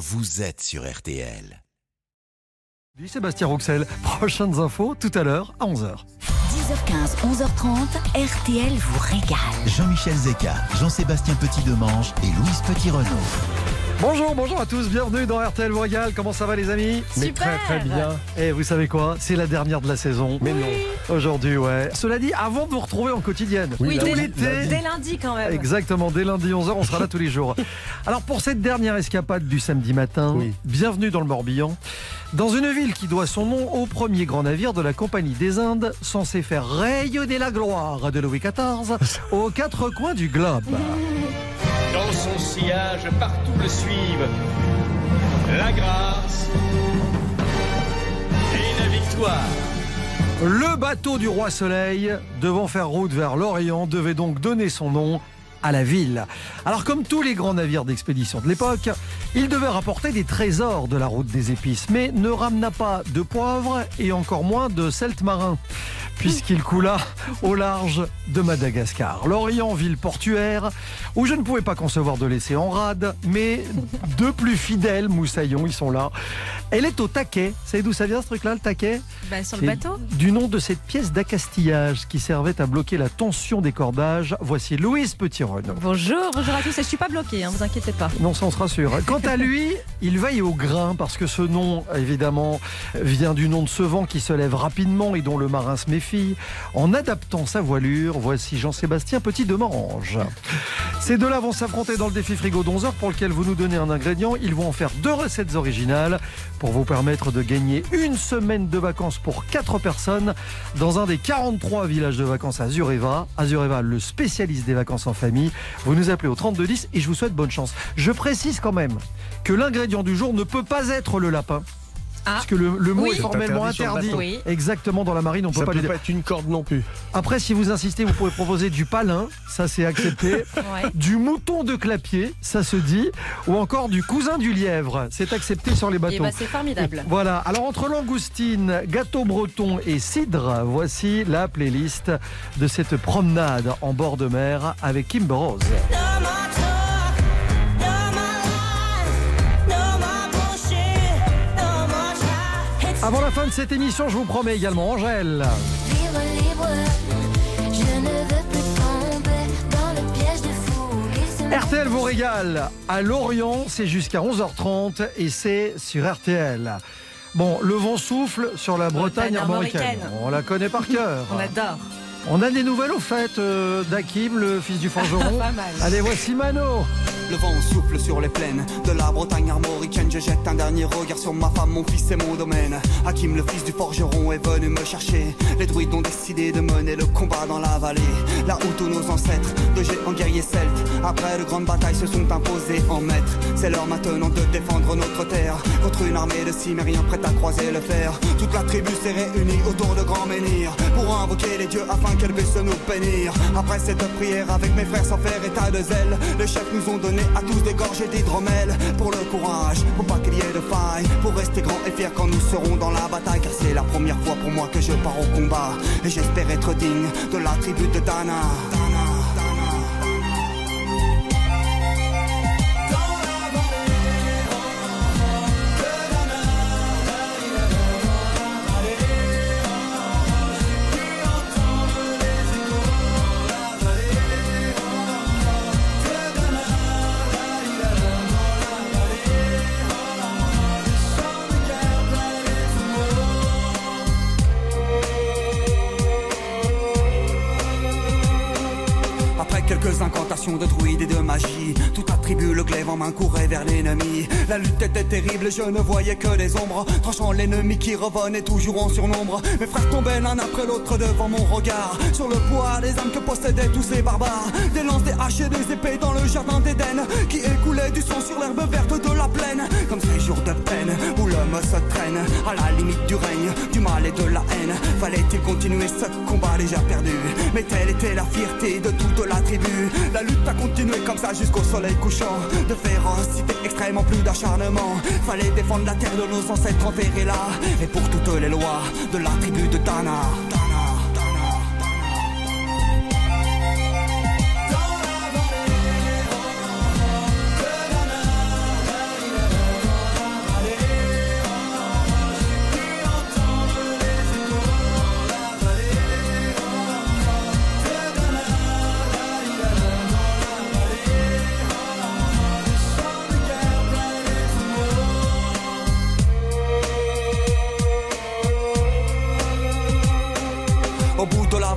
vous êtes sur RTL. Sébastien Rouxel, prochaines infos tout à l'heure à 11h. 10h15, 11h30, RTL vous régale. Jean-Michel Zeka, Jean-Sébastien Petit-Demange et Louise Petit-Renaud. Bonjour, bonjour à tous, bienvenue dans RTL Royal. Comment ça va les amis Mais très très bien. Et vous savez quoi? C'est la dernière de la saison. Mais non. Aujourd'hui, ouais. Cela dit, avant de vous retrouver en quotidienne, Oui, tout dès- l'été. Dès lundi quand même. Exactement, dès lundi 11h, on sera là tous les jours. Alors pour cette dernière escapade du samedi matin, Oui. bienvenue dans le Morbihan. Dans une ville qui doit son nom au premier grand navire de la Compagnie des Indes, censé faire rayonner la gloire de Louis XIV aux quatre coins du globe. Dans son sillage, partout le suivent la grâce et la victoire. Le bateau du roi Soleil, devant faire route vers l'Orient, devait donc donner son nom à la ville. Alors comme tous les grands navires d'expédition de l'époque, il devait rapporter des trésors de la route des épices, mais ne ramena pas de poivre et encore moins de celte marin, puisqu'il coula au large de Madagascar. L'Orient, ville portuaire, où je ne pouvais pas concevoir de laisser en rade, mais deux plus fidèles moussaillons, ils sont là. Elle est au taquet. Vous savez d'où ça vient ce truc-là, le taquet Bah, sur le bateau Du nom de cette pièce d'accastillage qui servait à bloquer la tension des cordages. Voici Louise Bonjour, bonjour à tous. Et je suis pas bloquée, hein, vous inquiétez pas. Non, ça on se rassure. Quant à lui, il veille au grain parce que ce nom, évidemment, vient du nom de ce vent qui se lève rapidement et dont le marin se méfie. En adaptant sa voilure, voici Jean-Sébastien Petit de Morange. Ces deux-là vont s'affronter dans le défi frigo d'11 heures pour lequel vous nous donnez un ingrédient. Ils vont en faire deux recettes originales pour vous permettre de gagner une semaine de vacances pour quatre personnes dans un des 43 villages de vacances à Azureva. Azureva, le spécialiste des vacances en famille. Vous nous appelez au 3210 et je vous souhaite bonne chance. Je précise quand même que l'ingrédient du jour ne peut pas être le lapin. Ah. Parce que le, le mot Oui. est formellement interdit. Oui. Exactement dans la marine, on peut Ça pas peut le dire. pas être une corde non plus. Après, si vous insistez, vous pouvez proposer du palin, ça c'est accepté. Ouais. Du mouton de clapier, ça se dit. Ou encore du cousin du lièvre, c'est accepté sur les Et bateaux. bah, c'est formidable. Voilà, alors entre langoustine, gâteau breton et cidre, voici la playlist de cette promenade en bord de mer avec Kimber Rose. Avant la fin de cette émission, je vous promets également Angèle. Vivre libre, je ne veux plus tomber dans le piège des fous. Laissez-moi RTL vous régale. À Lorient, c'est jusqu'à 11h30 et c'est sur RTL. Bon, le vent souffle sur la Bretagne Bretagne armoricaine. armoricaine. On la connaît par cœur. On adore. On a des nouvelles au fait euh, d'Hakim, le fils du forgeron. Pas mal. Allez, voici Mano. Le vent souffle sur les plaines de la Bretagne armoricaine. Je jette un dernier regard sur ma femme, mon fils et mon domaine. Hakim, le fils du forgeron, est venu me chercher. Les druides ont décidé de mener le combat dans la vallée. Là où tous nos ancêtres, de géants guerriers celtes, après de grandes batailles, se sont imposés en maîtres. C'est l'heure maintenant de défendre notre terre contre une armée de cimériens prête à croiser le fer. Toute la tribu s'est réunie autour de grands menhirs pour invoquer les dieux afin qu'elle puisse nous bénir. Après cette prière, avec mes frères sans faire état de zèle, les chefs nous ont donné à tous des gorgées d'hydromel pour le courage, pour pas qu'il y ait de faille, pour rester grand et fier quand nous serons dans la bataille. Car c'est la première fois pour moi que je pars au combat et j'espère être digne de la tribu de Dana. Main courait vers l'ennemi. La lutte était terrible je ne voyais que des ombres, tranchant l'ennemi qui revenait toujours en surnombre. Mes frères tombaient l'un après l'autre devant mon regard, sur le poids des âmes que possédaient tous ces barbares. Des lances, des haches et des épées dans le jardin d'Éden, qui écoulait du sang sur l'herbe verte de la plaine. Comme ces jours de peine où l'homme se traîne à la limite du règne, du mal et de la haine. Fallait-il continuer ce combat déjà perdu? Mais telle était la fierté de toute la tribu. La lutte a continué comme ça jusqu'au soleil couchant. De férocité extrêmement plus Fallait défendre la terre de nos ancêtres enterrés là. Et pour toutes les lois de la tribu de Dana.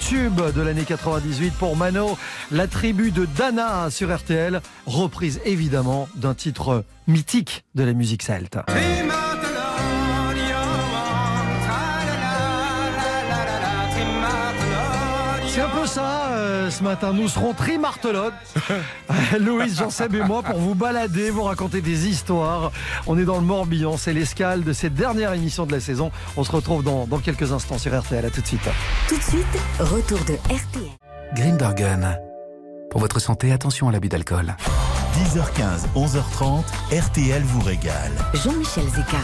Tube de l'année 98 pour Mano, la tribu de Dana sur RTL, reprise évidemment d'un titre mythique de la musique celte. Ça euh, ce matin. Nous serons trimartelotes, Louise, Jean-Seb et moi, pour vous balader, vous raconter des histoires. On est dans le Morbihan, c'est l'escale de cette dernière émission de la saison. On se retrouve dans, dans quelques instants sur RTL. À tout de suite. Tout de suite, retour de RTL. Greenbergen. Pour votre santé, attention à l'abus d'alcool. 10h15, 11h30, RTL vous régale. Jean-Michel Zeka.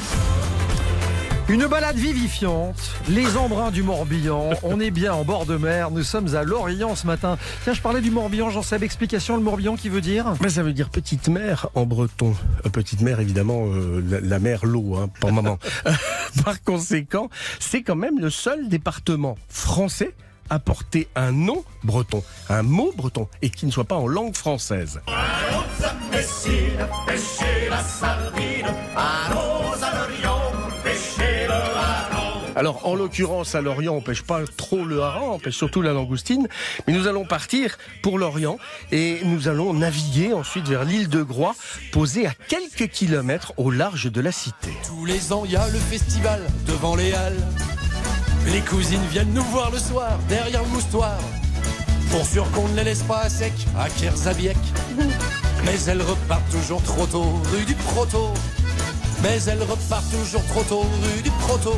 Une balade vivifiante, les embruns du Morbihan. On est bien en bord de mer. Nous sommes à Lorient ce matin. Tiens, je parlais du Morbihan. J'en sais explication. Le Morbihan qui veut dire? Ben, ça veut dire petite mer en breton. Euh, petite mer, évidemment, euh, la, la mer, l'eau, hein, pour le moment. Par conséquent, c'est quand même le seul département français à porter un nom breton, un mot breton, et qui ne soit pas en langue française. Alors, en l'occurrence, à Lorient, on pêche pas trop le hareng, on pêche surtout la langoustine. Mais nous allons partir pour l'Orient et nous allons naviguer ensuite vers l'île de Groix, posée à quelques kilomètres au large de la cité. Tous les ans, il y a le festival devant les halles. Les cousines viennent nous voir le soir, derrière le moustoir. Pour sûr qu'on ne les laisse pas à sec, à Kerzabiek. Mais elles repartent toujours trop tôt, rue du Proto. Mais elles repartent toujours trop tôt, rue du Proto.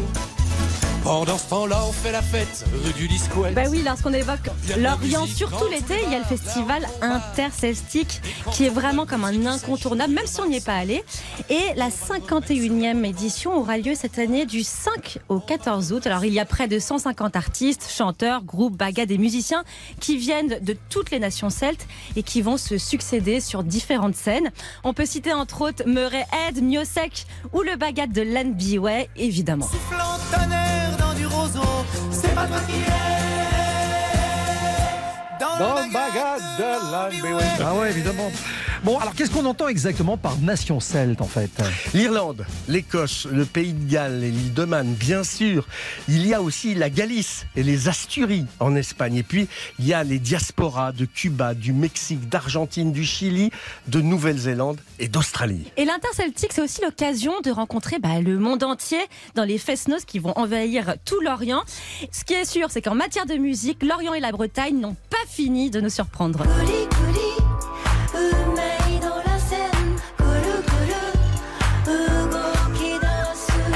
Pendant ce temps-là, on fait la fête, rue du Discouette. Bah oui, lorsqu'on évoque l'Orient, surtout l'été, il y a le festival interceltique qui est vraiment comme un incontournable, même si on n'y est pas allé. Et la 51e édition aura lieu cette année du 5 au 14 août. Alors il y a près de 150 artistes, chanteurs, groupes, bagades et musiciens qui viennent de toutes les nations celtes et qui vont se succéder sur différentes scènes. On peut citer entre autres Murray Head, Miosek ou le bagade de Len Biway, évidemment. Dans du roseau, c'est pas toi qui es. Dans, le bagage de Ah ouais, évidemment. Bon, alors qu'est-ce qu'on entend exactement par nation celte en fait? L'Irlande, l'Écosse, le Pays de Galles et l'île de Man, bien sûr. Il y a aussi la Galice et les Asturies en Espagne. Et puis, il y a les diasporas de Cuba, du Mexique, d'Argentine, du Chili, de Nouvelle-Zélande et d'Australie. Et l'interceltique, c'est aussi l'occasion de rencontrer bah, le monde entier dans les fest-noz qui vont envahir tout l'Orient. Ce qui est sûr, c'est qu'en matière de musique, l'Orient et la Bretagne n'ont pas fini de nous surprendre. Couli, couli,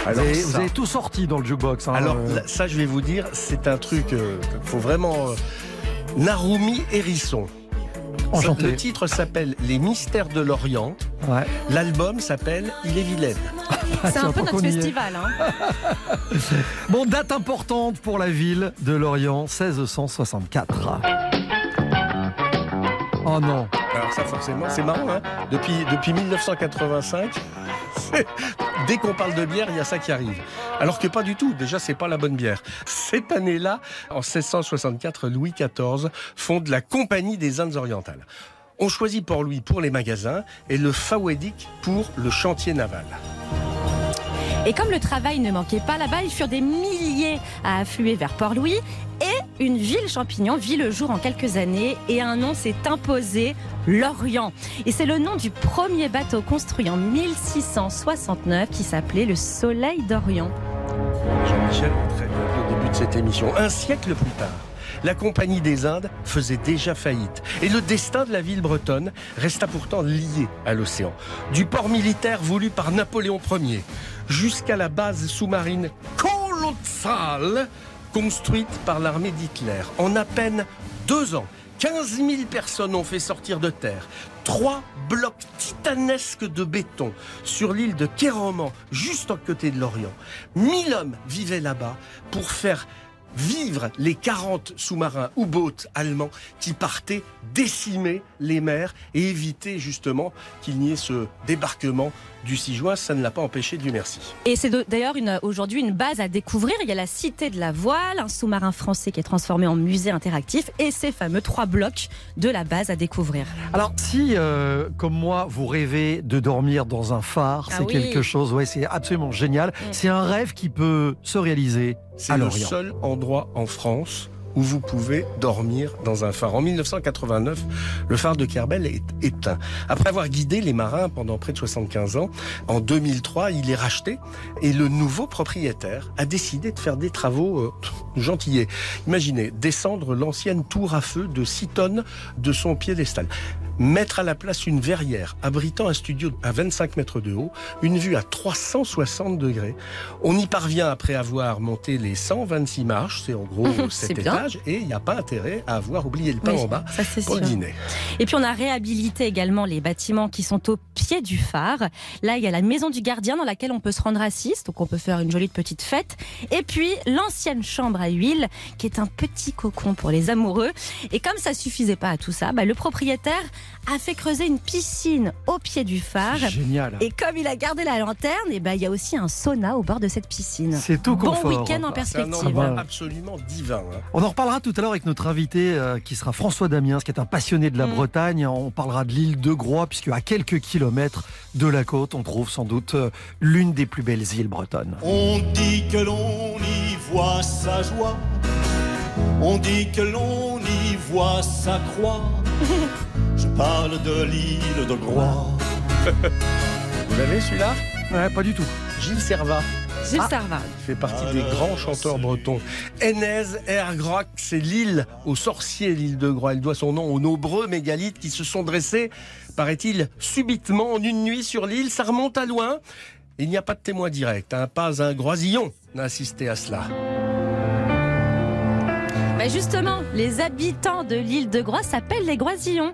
Alors, vous, avez, ça- vous avez tout sorti dans le jukebox. hein, Alors euh. ça, je vais vous dire, c'est un truc euh, qu'il faut vraiment. euh, Narumi Hérisson. Enchanté. Le titre s'appelle Les Mystères de l'Orient. Ouais. L'album s'appelle Il est vilaine. C'est un peu notre festival. Hein. Bon, date importante pour la ville de Lorient, 1664. Oh non. Alors ça forcément, c'est marrant, hein depuis, depuis 1985, c'est- dès qu'on parle de bière, il y a ça qui arrive. Alors que pas du tout, déjà c'est pas la bonne bière. Cette année-là, en 1664, Louis XIV fonde la Compagnie des Indes orientales. On choisit Port-Louis pour les magasins et le Fawédic pour le chantier naval. Et comme le travail ne manquait pas là-bas, ils furent des milliers à affluer vers Port-Louis. Et une ville champignon vit le jour en quelques années et un nom s'est imposé, l'Orient. Et c'est le nom du premier bateau construit en 1669 qui s'appelait le Soleil d'Orient. Jean-Michel très bien au début de cette émission. Un siècle plus tard, la Compagnie des Indes faisait déjà faillite. Et le destin de la ville bretonne resta pourtant lié à l'océan. Du port militaire voulu par Napoléon Ier jusqu'à la base sous-marine colossale construite par l'armée d'Hitler. En à peine deux ans, 15 000 personnes ont fait sortir de terre trois blocs titanesques de béton sur l'île de Kéroman, juste à côté de l'Orient. 1000 hommes vivaient là-bas pour faire vivre les 40 sous-marins ou boats allemands qui partaient décimer les mers et éviter justement qu'il n'y ait ce débarquement du 6 juin. Ça ne l'a pas empêché, Dieu merci. Et c'est de- d'ailleurs une- aujourd'hui une base à découvrir. Il y a la Cité de la Voile, un sous-marin français qui est transformé en musée interactif et ces fameux trois blocs de la base à découvrir. Alors, si, euh, comme moi, vous rêvez de dormir dans un phare, Ah c'est oui. quelque chose, ouais, c'est absolument génial. C'est un rêve qui peut se réaliser C'est à le l'Orient. seul endroit en France où vous pouvez dormir dans un phare. En 1989, le phare de Kerbel est éteint. Après avoir guidé les marins pendant près de 75 ans, en 2003, il est racheté et le nouveau propriétaire a décidé de faire des travaux euh, gentillets. Imaginez, descendre l'ancienne tour à feu de 6 tonnes de son piédestal. Mettre à la place une verrière abritant un studio à 25 mètres de haut, une vue à 360 degrés. On y parvient après avoir monté les 126 marches, c'est en gros C'est cet bien. étage, et il n'y a pas intérêt à avoir oublié le pain Oui, en bas ça, pour le dîner. Et puis on a réhabilité également les bâtiments qui sont au pied du phare. Là, il y a la maison du gardien dans laquelle on peut se rendre assise, donc on peut faire une jolie petite fête. Et puis l'ancienne chambre à huile, qui est un petit cocon pour les amoureux. Et comme ça suffisait pas à tout ça, bah, le propriétaire a fait creuser une piscine au pied du phare. Génial. Et comme il a gardé la lanterne, et ben il y a aussi un sauna au bord de cette piscine. C'est tout Bon confort. week-end en C'est un perspective. endroit Ouais. absolument divin. hein. On en reparlera tout à l'heure avec notre invité euh, qui sera François Damiens, qui est un passionné de la Mm. Bretagne. On parlera de l'île de Groix, puisque à quelques kilomètres de la côte, on trouve sans doute euh, l'une des plus belles îles bretonnes. On dit que l'on y voit sa joie, on dit que l'on y voit sa croix. Je parle de l'île de Groix. Vous l'avez celui-là Ouais, pas du tout. Gilles Servat. Gilles Ah. Sarvat. fait partie des grands chanteurs bretons. Enez Ergroc, c'est l'île aux sorciers, l'île de Groix. Elle doit son nom aux nombreux mégalithes qui se sont dressés, paraît-il, subitement en une nuit sur l'île. Ça remonte à loin. Il n'y a pas de témoin direct, hein. pas un groisillon n'a assisté à cela. Bah justement, les habitants de l'île de Groix s'appellent les Groisillons.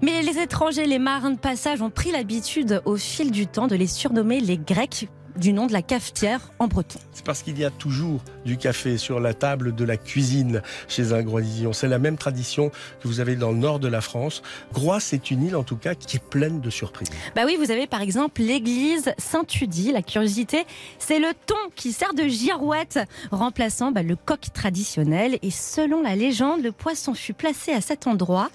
Mais les étrangers, les marins de passage ont pris l'habitude au fil du temps de les surnommer les Grecs du nom de la cafetière en breton. C'est parce qu'il y a toujours du café sur la table de la cuisine chez un groisillon. C'est la même tradition que vous avez dans le nord de la France. Groix, c'est une île en tout cas qui est pleine de surprises. Bah oui, vous avez par exemple l'église Saint-Udie. La curiosité, c'est le thon qui sert de girouette, remplaçant bah, le coq traditionnel. Et selon la légende, le poisson fut placé à cet endroit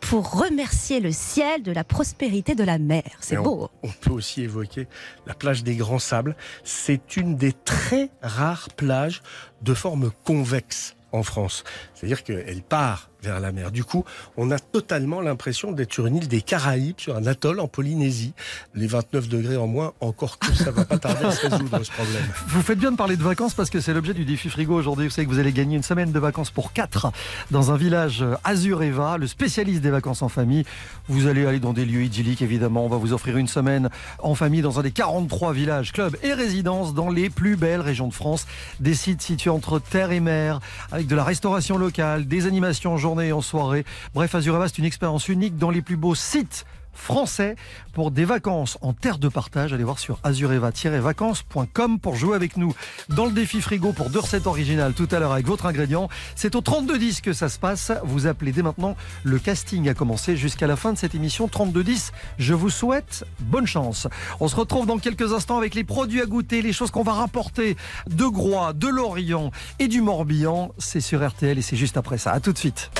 pour remercier le ciel de la prospérité de la mer. C'est on- beau. On peut aussi évoquer la plage des Grands Sables. C'est une des très rares plages de forme convexe en France. C'est-à-dire qu'elle part vers la mer. Du coup, on a totalement l'impression d'être sur une île des Caraïbes, sur un atoll en Polynésie. Les 29 degrés en moins, encore que ça va pas tarder à se résoudre ce problème. Vous faites bien de parler de vacances parce que c'est l'objet du défi frigo aujourd'hui. Vous savez que vous allez gagner une semaine de vacances pour quatre dans un village euh, Azureva, le spécialiste des vacances en famille. Vous allez aller dans des lieux idylliques évidemment. On va vous offrir une semaine en famille dans un des 43 villages, clubs et résidences dans les plus belles régions de France. Des sites situés entre terre et mer avec de la restauration locale, des animations en en soirée. Bref, Azureva, c'est une expérience unique dans les plus beaux sites français pour des vacances en terre de partage. Allez voir sur azureva-vacances.com pour jouer avec nous dans le défi frigo pour deux recettes originales tout à l'heure avec votre ingrédient. C'est au 3210 que ça se passe. Vous appelez dès maintenant. Le casting a commencé jusqu'à la fin de cette émission 3210. Je vous souhaite bonne chance. On se retrouve dans quelques instants avec les produits à goûter, les choses qu'on va rapporter de Groix, de Lorient et du Morbihan. C'est sur RTL et c'est juste après ça. À tout de suite.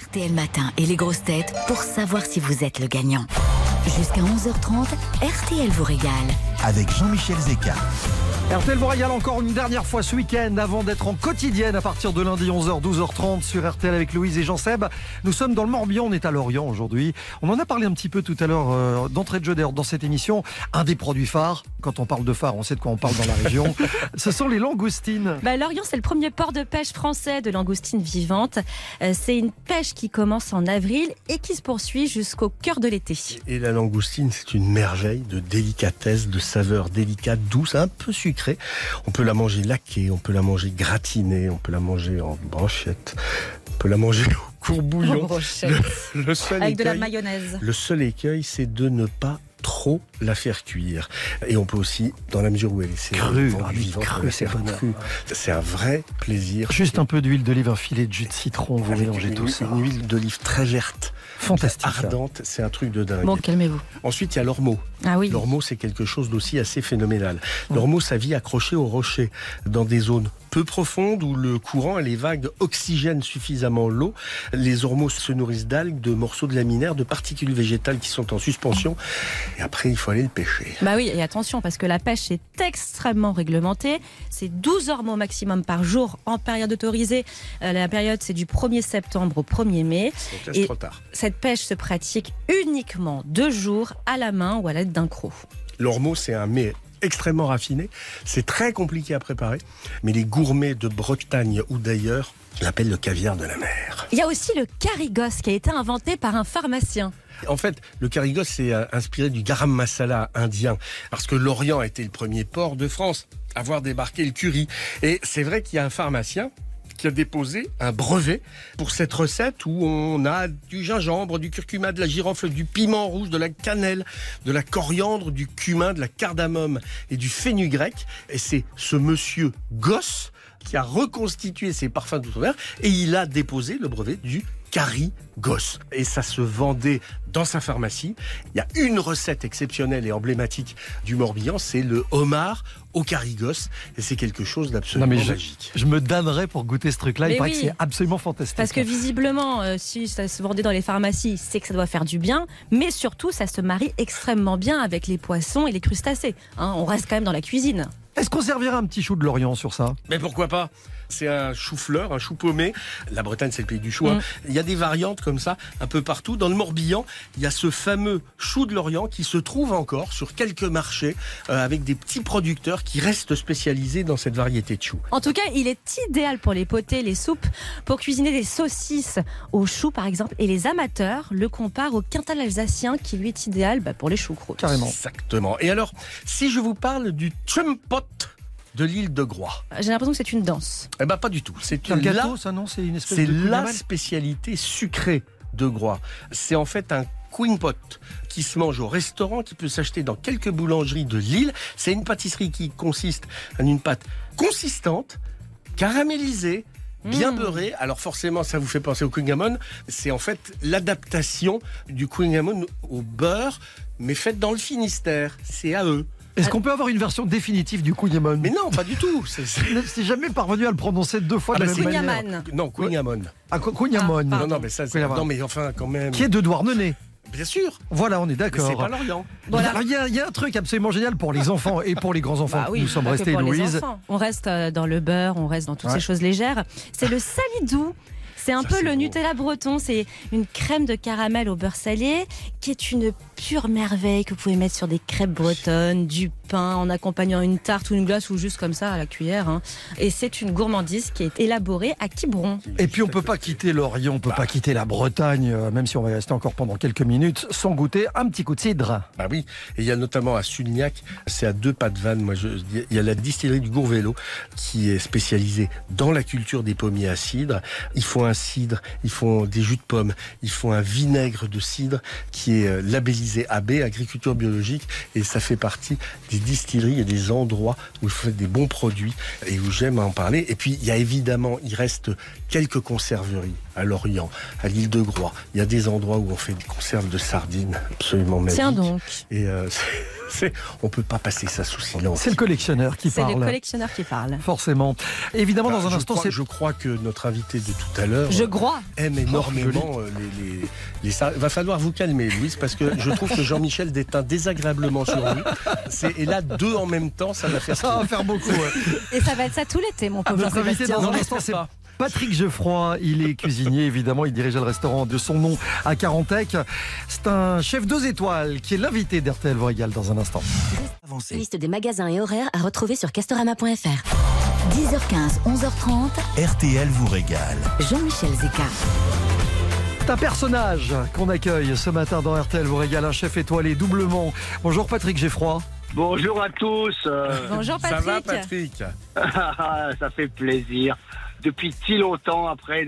RTL Matin et les grosses têtes pour savoir si vous êtes le gagnant. Jusqu'à 11h30, RTL vous régale. Avec Jean-Michel Zeka. RTL vous régale encore une dernière fois ce week-end avant d'être en quotidienne à partir de lundi 11h, 12h30 sur RTL avec Louise et Jean-Seb. Nous sommes dans le Morbihan, on est à Lorient aujourd'hui. On en a parlé un petit peu tout à l'heure euh, d'entrée de jeu d'ailleurs dans cette émission. Un des produits phares, quand on parle de phare, on sait de quoi on parle dans la région, ce sont les langoustines. Bah, Lorient, c'est le premier port de pêche français de langoustines vivantes. Euh, c'est une pêche qui commence en avril et qui se poursuit jusqu'au cœur de l'été. Et la langoustine, c'est une merveille de délicatesse, de saveur délicate, douce, un peu sucrée. On peut la manger laquée, on peut la manger gratinée, on peut la manger en brochette, on peut la manger au courbouillon. Le, le seul Avec de la écueil- mayonnaise. Le seul écueil, c'est de ne pas trop la faire cuire. Et on peut aussi, dans la mesure où elle est Crue, ah c'est un vrai plaisir. Juste un peu d'huile d'olive, un filet de jus de citron, vous Avec mélangez une, tout ça. une huile d'olive très verte, Fantastique. ardente, c'est un truc de dingue. Bon, calmez-vous. Ensuite, il y a l'ormeau. Ah oui. L'ormeau, c'est quelque chose d'aussi assez phénoménal. L'ormeau, ça vit accroché au rocher, dans des zones peu profondes où le courant et les vagues oxygènent suffisamment l'eau. Les ormeaux se nourrissent d'algues, de morceaux de laminaires, de particules végétales qui sont en suspension. Et après, il faut aller le pêcher. Bah oui, et attention, parce que la pêche est extrêmement réglementée. C'est 12 ormeaux maximum par jour en période autorisée. Euh, la période, c'est du 1er septembre au 1er mai. Donc là, Et- trop tard. Cette pêche se pratique uniquement deux jours à la main ou à l'aide d'un croc. L'ormeau, c'est un mets extrêmement raffiné. C'est très compliqué à préparer. Mais les gourmets de Bretagne ou d'ailleurs l'appellent le caviar de la mer. Il y a aussi le carigos qui a été inventé par un pharmacien. En fait, le carigos c'est euh, inspiré du garam masala indien, parce que l'Orient a été le premier port de France à voir débarquer le curry. Et c'est vrai qu'il y a un pharmacien qui a déposé un brevet pour cette recette où on a du gingembre, du curcuma, de la girofle, du piment rouge, de la cannelle, de la coriandre, du cumin, de la cardamome et du fenugrec. Et c'est ce monsieur Gosse qui a reconstitué ses parfums d'outre-mer et il a déposé le brevet du Carigos. Et ça se vendait dans sa pharmacie. Il y a une recette exceptionnelle et emblématique du Morbihan, c'est le homard au Carigos. Et c'est quelque chose d'absolument je, magique. je me damnerais pour goûter ce truc-là. Il paraît que c'est absolument fantastique. Parce que visiblement, euh, si ça se vendait dans les pharmacies, c'est que ça doit faire du bien. Mais surtout, ça se marie extrêmement bien avec les poissons et les crustacés. Hein, on reste quand même dans la cuisine. Est-ce qu'on servira un petit chou de Lorient sur ça? Mais pourquoi pas? C'est un chou-fleur, un chou paumé. La Bretagne, c'est le pays du chou. hein. Mm. Il y a des variantes comme ça un peu partout. Dans le Morbihan, il y a ce fameux chou de l'Orient qui se trouve encore sur quelques marchés euh, avec des petits producteurs qui restent spécialisés dans cette variété de chou. En tout cas, il est idéal pour les potés, les soupes, pour cuisiner des saucisses au chou par exemple. Et les amateurs le comparent au quintal alsacien qui lui est idéal bah, pour les choucroutes. Carrément. Exactement. Et alors, si je vous parle du chumpot de l'île de Groix, J'ai l'impression que c'est une danse. eh ben pas du tout. C'est un la- gâteau, ça non? C'est une espèce C'est la spécialité sucrée de Groix. C'est en fait un queen pot qui se mange au restaurant, qui peut s'acheter dans quelques boulangeries de Lille. C'est une pâtisserie qui consiste en une pâte consistante, caramélisée, bien Mmh. beurrée. Alors forcément, ça vous fait penser au quingamon. C'est en fait l'adaptation du quingamon au beurre, mais faite dans le Finistère. C'est à eux. Est-ce qu'on peut avoir une version définitive du kouign-amann Mais non, pas du tout. C'est- c'est- Je n'ai jamais parvenu à le prononcer deux fois Ah de bah la même manière. Kouign-amann. Non, quingamon. Ah. Ah, Non, non, mais ça, c'est... Non, mais enfin, quand même. Qui est de Douarnenez. Bien sûr. Voilà, on est Mais d'accord. c'est pas l'Orient. Voilà. Alors, Il y, a- il y a un truc absolument génial pour les enfants et pour les grands-enfants. Bah oui, Nous sommes pas que restés, pour les Louise. enfants. On reste euh, dans le beurre, on reste dans toutes Ouais. ces choses légères. C'est le salidou. C'est un Ça, peu le beau. Nutella breton. C'est une crème de caramel au beurre salé qui est une pure merveille que vous pouvez mettre sur des crêpes bretonnes, du pain en accompagnant une tarte ou une glace ou juste comme ça à la cuillère. hein. Et c'est une gourmandise qui est élaborée à Quiberon. Et puis on peut pas quitter l'Orient, on peut pas quitter la Bretagne, euh, même si on va y rester encore pendant quelques minutes, sans goûter un petit coup de cidre. Bah oui, et il y a notamment à Sugnac, c'est à deux pas de vanne, moi je il y a la distillerie du Gourvélo qui est spécialisée dans la culture des pommiers à cidre. Ils font un cidre, ils font des jus de pommes, ils font un vinaigre de cidre qui est euh, labellisé AB, agriculture biologique, et ça fait partie des distilleries et des endroits où vous faites des bons produits et où j'aime en parler. Et puis il y a évidemment, il reste quelques conserveries à Lorient, à l'île de Groix. Il y a des endroits où on fait des conserves de sardines absolument magiques. Tiens donc, Et euh, c'est, on peut pas passer ça sous silence. C'est le collectionneur qui c'est parle. le collectionneur qui parle. Forcément. Évidemment, dans Ah, un je instant, crois, c'est. je crois que notre invité de tout à l'heure Je euh, crois. aime énormément euh, les, les, les sar- Va falloir vous calmer, Louise, parce que je trouve que Jean-Michel déteint désagréablement sur lui. C'est, et là, deux en même temps, ça va faire Ça va faire beaucoup. ouais. Et ça va être ça tout l'été, mon pauvre Notre invité dans un instant, c'est pas. Patrick Geoffroy. Il est cuisinier, évidemment. Il dirigeait le restaurant de son nom à Carantec. C'est un chef deux étoiles qui est l'invité d'RTL vous régale dans un instant. Avancé. Liste des magasins et horaires à retrouver sur castorama.fr. 10h15, 11h30, RTL vous régale. Jean-Michel Zeka. C'est un personnage qu'on accueille ce matin dans RTL vous régale, un chef étoilé doublement. Bonjour Patrick Geoffroy. Bonjour à tous. euh, Bonjour Ça Patrick. va, Patrick? Ça fait plaisir. Depuis si longtemps après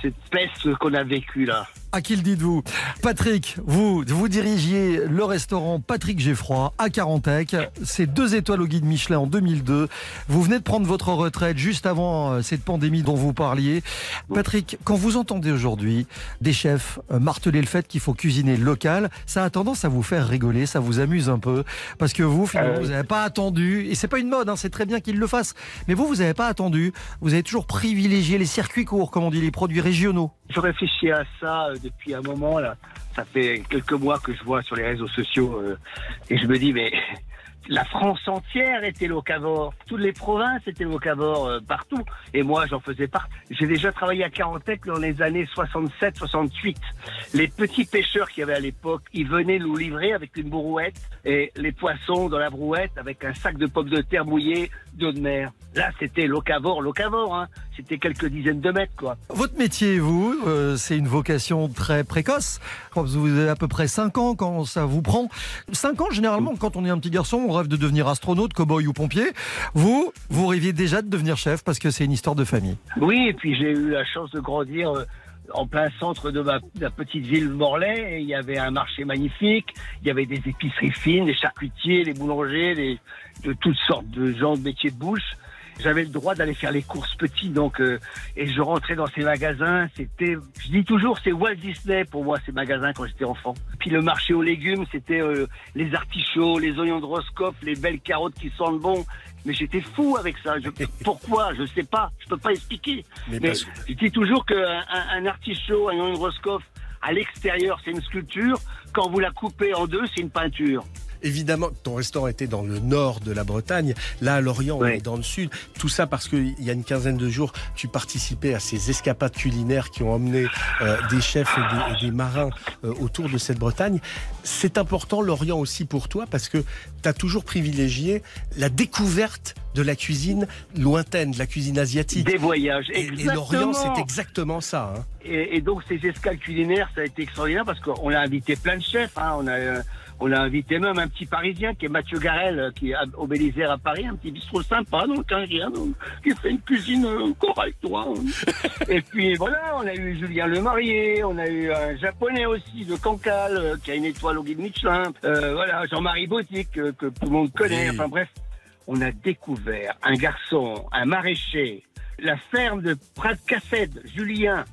cette peste qu'on a vécue là. À qui le dites-vous? Patrick, vous, vous dirigiez le restaurant Patrick Geoffroy à Carantec. C'est deux étoiles au guide Michelin en 2002. Vous venez de prendre votre retraite juste avant euh, cette pandémie dont vous parliez. Patrick, quand vous entendez aujourd'hui des chefs euh, marteler le fait qu'il faut cuisiner local, ça a tendance à vous faire rigoler, ça vous amuse un peu. Parce que vous, finalement, Euh, vous n'avez pas attendu, et c'est pas une mode, hein, c'est très bien qu'ils le fassent, mais vous, vous n'avez pas attendu. Vous avez toujours privilégié les circuits courts, comme on dit, les produits régionaux. Je réfléchis à ça euh, depuis un moment là. Ça fait quelques mois que je vois sur les réseaux sociaux euh, et je me dis mais la France entière était locavore. Toutes les provinces étaient locavores euh, partout. Et moi, j'en faisais partie. J'ai déjà travaillé à Carantec dans les années 67-68. Les petits pêcheurs qu'il y avait à l'époque, ils venaient nous livrer avec une brouette et les poissons dans la brouette avec un sac de pommes de terre mouillées d'eau de mer. Là, c'était locavore, locavore. Hein. C'était quelques dizaines de mètres, quoi. Votre métier, vous, euh, c'est une vocation très précoce. Quand vous avez à peu près 5 ans quand ça vous prend. 5 ans, généralement, quand on est un petit garçon, on rêve de devenir astronaute, cow-boy ou pompier. Vous, vous rêviez déjà de devenir chef parce que c'est une histoire de famille. Oui, et puis j'ai eu la chance de grandir euh, en plein centre de ma, la petite ville Morlaix. Il y avait un marché magnifique, il y avait des épiceries fines, des charcutiers, des boulangers, de toutes sortes de gens de métiers de bouche. J'avais le droit d'aller faire les courses petits, donc euh, et je rentrais dans ces magasins. C'était, je dis toujours, c'est Walt Disney pour moi ces magasins quand j'étais enfant. Puis le marché aux légumes, c'était euh, les artichauts, les oignons de Roscoff, les belles carottes qui sentent bon. Mais j'étais fou avec ça. Je, pourquoi? Je sais pas. Je peux pas expliquer. Mais je dis toujours qu'un un, un artichaut, un oignon de Roscoff, à l'extérieur, c'est une sculpture. Quand vous la coupez en deux, c'est une peinture. Évidemment, ton restaurant était dans le nord de la Bretagne. Là, à Lorient, on est dans le sud. Tout ça parce qu'il y a une quinzaine de jours, tu participais à ces escapades culinaires qui ont emmené euh, des chefs et des, et des marins euh, autour de cette Bretagne. C'est important, Lorient aussi pour toi, parce que tu as toujours privilégié la découverte de la cuisine lointaine, de la cuisine asiatique. Des voyages. Et, et Exactement. Lorient, c'est exactement ça. hein. Et, et donc ces escales culinaires, ça a été extraordinaire parce qu'on a invité plein de chefs. Hein. On a euh, on a invité même un petit Parisien qui est Mathieu Garel, euh, qui est au Bélisère à Paris, un petit bistrot sympa, donc un rien, donc, qui fait une cuisine euh, correcte. toi, hein. et puis voilà, on a eu Julien Lemarié, on a eu un japonais aussi de Cancale euh, qui a une étoile au guide Michelin. Euh, voilà, Jean-Marie Bautique euh, que tout le monde connaît. Oui. Enfin bref, on a découvert un garçon, un maraîcher, la ferme de Prat-Cassède, Julien.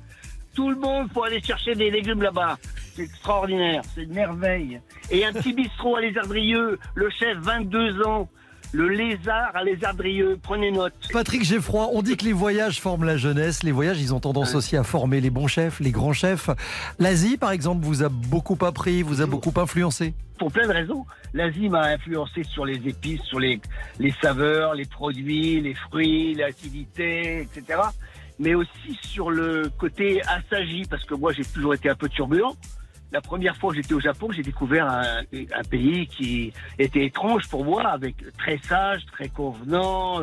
Tout le monde pour aller chercher des légumes là-bas. C'est extraordinaire, c'est une merveille. Et un petit bistrot à Lézardrieux, le chef, 22 ans. Le lézard à Lézardrieux, prenez note. Patrick Geoffroy, on dit que les voyages forment la jeunesse. Les voyages, ils ont tendance aussi à former les bons chefs, les grands chefs. L'Asie, par exemple, vous a beaucoup appris, vous a beaucoup influencé. pour plein de raisons. L'Asie m'a influencé sur les épices, sur les, les saveurs, les produits, les fruits, l'acidité, etc. Mais aussi sur le côté assagi, parce que moi j'ai toujours été un peu turbulent. La première fois que j'étais au Japon, j'ai découvert un, pays qui était étrange pour moi, avec très sage, très convenant,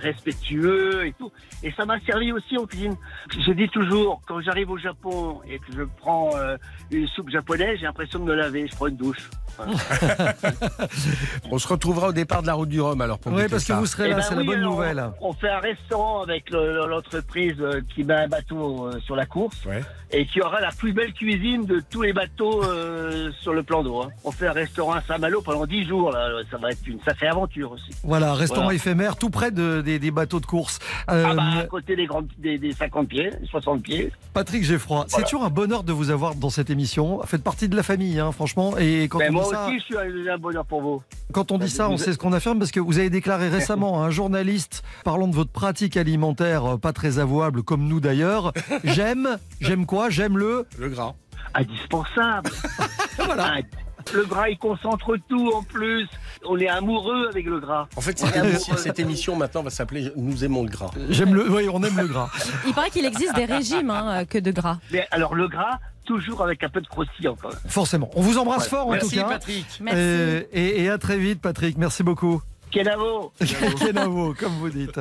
respectueux et tout. Et ça m'a servi aussi en cuisine. Je dis toujours, quand j'arrive au Japon et que je prends euh, une soupe japonaise, j'ai l'impression de me laver, je prends une douche. On se retrouvera au départ de la route du Rhum alors pour Oui, parce que ça. vous serez Eh là, ben c'est la bonne nouvelle. On fait un restaurant avec le- l'entreprise euh, qui met un bateau euh, sur la course Ouais. et qui aura la plus belle cuisine de tous les bateaux euh, sur le plan d'eau. hein. On fait un restaurant à Saint-Malo pendant 10 jours. Là. Ça va être une sacrée aventure aussi. Voilà, restaurant Voilà. éphémère, tout près de- des, des bateaux de course. Euh, Ah bah, à côté des, grandes, des, des 50 pieds, 60 pieds. Patrick Geoffroy, c'est toujours un bonheur de vous avoir dans cette émission. Faites partie de la famille, hein, franchement. Et quand Ben, on moi ça, aussi, je suis un, bonheur pour vous. quand on dit Ben, ça, on sait ce qu'on affirme parce que vous avez déclaré récemment à un journaliste parlant de votre pratique alimentaire euh, pas très avouable, comme nous d'ailleurs. J'aime, j'aime quoi? J'aime le. Le gras. Indispensable. Voilà. Le gras, il concentre tout en plus. On est amoureux avec le gras. En fait, cette émission, amoureux. cette émission maintenant va s'appeler Nous aimons le gras. J'aime le, oui, on aime le gras. Il paraît qu'il existe des régimes hein, que de gras. Mais alors, le gras, toujours avec un peu de croustillant quand même. Forcément. On vous embrasse Ouais. fort en Merci tout cas. Patrick. Merci. Et, et- et à très vite, Patrick. Merci beaucoup. Kenavo Kenavo, comme vous dites.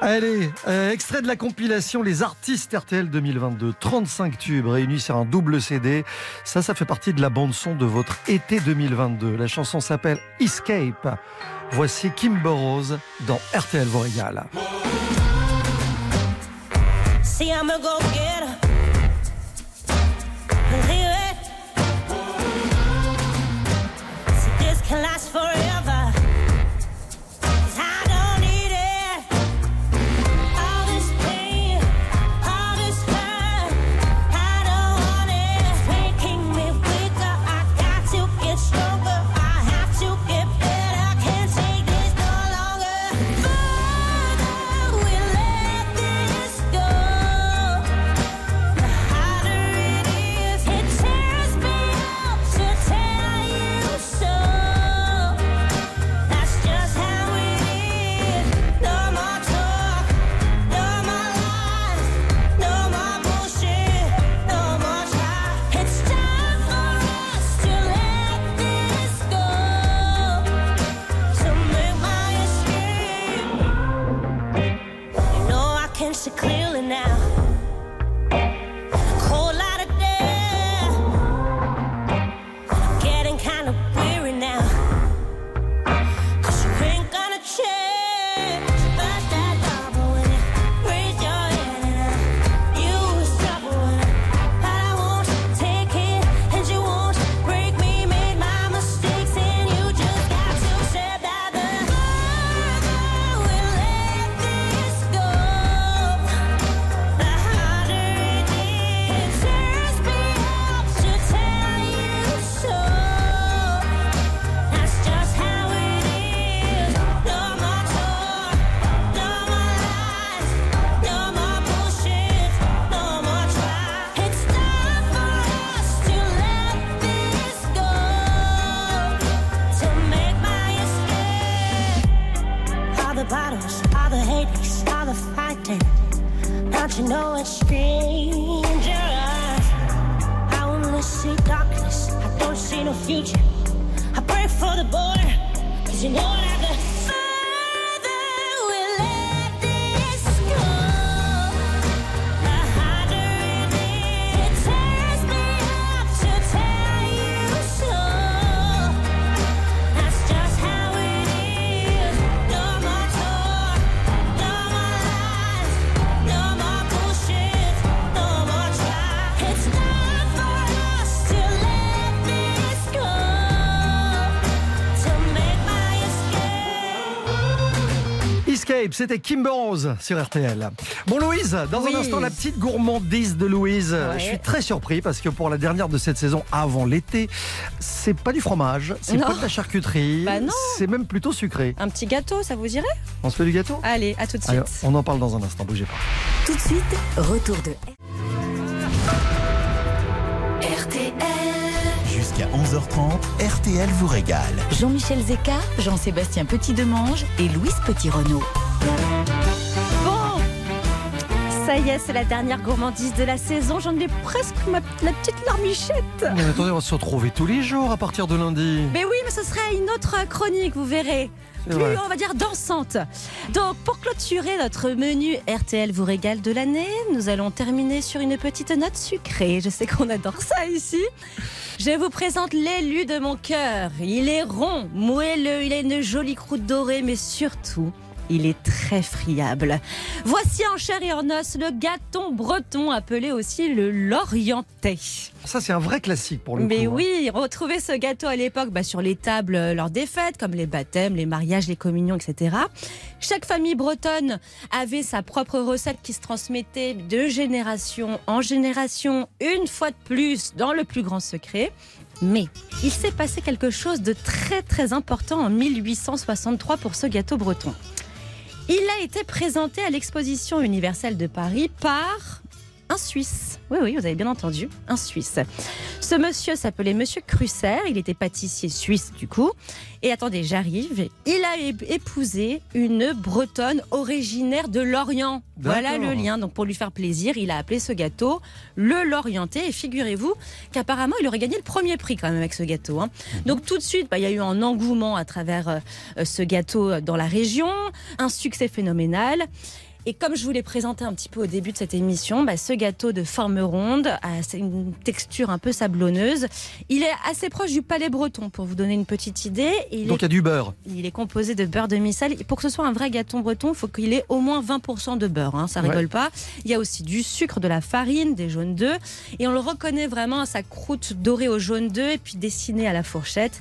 Allez, euh, extrait de la compilation Les artistes RTL 2022. 35 tubes réunis sur un double CD. Ça, ça fait partie de la bande-son de votre été 2022. La chanson s'appelle Escape. Voici Kim Burrows dans RTL vous can last forever. C'était Kim Burrows sur RTL. Bon Louise, dans Oui. un instant la petite gourmandise de Louise. Ouais. Je suis très surpris parce que pour la dernière de cette saison avant l'été, c'est pas du fromage, c'est pas de la charcuterie, Bah non. c'est même plutôt sucré. Un petit gâteau, ça vous irait? On se fait du gâteau? Allez, à tout de Allez, suite. on en parle dans un instant, bougez pas. Tout de suite, retour de RTL. Jusqu'à 11h30, RTL vous régale. Jean-Michel Zeka, Jean-Sébastien Petit-Demange et Louise Petit-Renault. Bon, ça y est, c'est la dernière gourmandise de la saison. J'en ai presque ma, la petite larmichette. Mais attendez, on va se retrouver tous les jours à partir de lundi. Mais oui, mais ce serait une autre chronique, vous verrez. Plus, vrai. on va dire, dansante. Donc, pour clôturer notre menu RTL vous régale de l'année, nous allons terminer sur une petite note sucrée. Je sais qu'on adore ça ici. Je vous présente l'élu de mon cœur. Il est rond, moelleux, il a une jolie croûte dorée, mais surtout, il est très friable. Voici en chair et en os le gâton breton, appelé aussi le lorientais. Ça, c'est un vrai classique pour le Mais coup. hein. oui, retrouver ce gâteau à l'époque bah, sur les tables lors des fêtes, comme les baptêmes, les mariages, les communions, etc. Chaque famille bretonne avait sa propre recette qui se transmettait de génération en génération, une fois de plus, dans le plus grand secret. Mais il s'est passé quelque chose de très très important en 1863 pour ce gâteau breton. Il a été présenté à l'exposition universelle de Paris par un Suisse. Oui, oui, vous avez bien entendu, un Suisse. Ce monsieur s'appelait Monsieur Crusser, il était pâtissier suisse du coup. Et attendez, j'arrive. Il a épousé une bretonne originaire de Lorient. Voilà le lien. Donc pour lui faire plaisir, il a appelé ce gâteau le Lorientais. Et figurez-vous qu'apparemment, il aurait gagné le premier prix quand même avec ce gâteau. hein. Donc tout de suite, bah, il y a eu un engouement à travers euh, euh, ce gâteau dans la région, un succès phénoménal. Et comme je vous l'ai présenté un petit peu au début de cette émission, bah, ce gâteau de forme ronde a une texture un peu sablonneuse. Il est assez proche du palais breton, pour vous donner une petite idée. Il Donc il y a du beurre. il est composé de beurre de missel. Pour que ce soit un vrai gâteau breton, il faut qu'il ait au moins 20% de beurre. hein, ça Ouais. rigole pas. Il y a aussi du sucre, de la farine, des jaunes d'œufs. Et on le reconnaît vraiment à sa croûte dorée au jaune d'œuf et puis dessinée à la fourchette.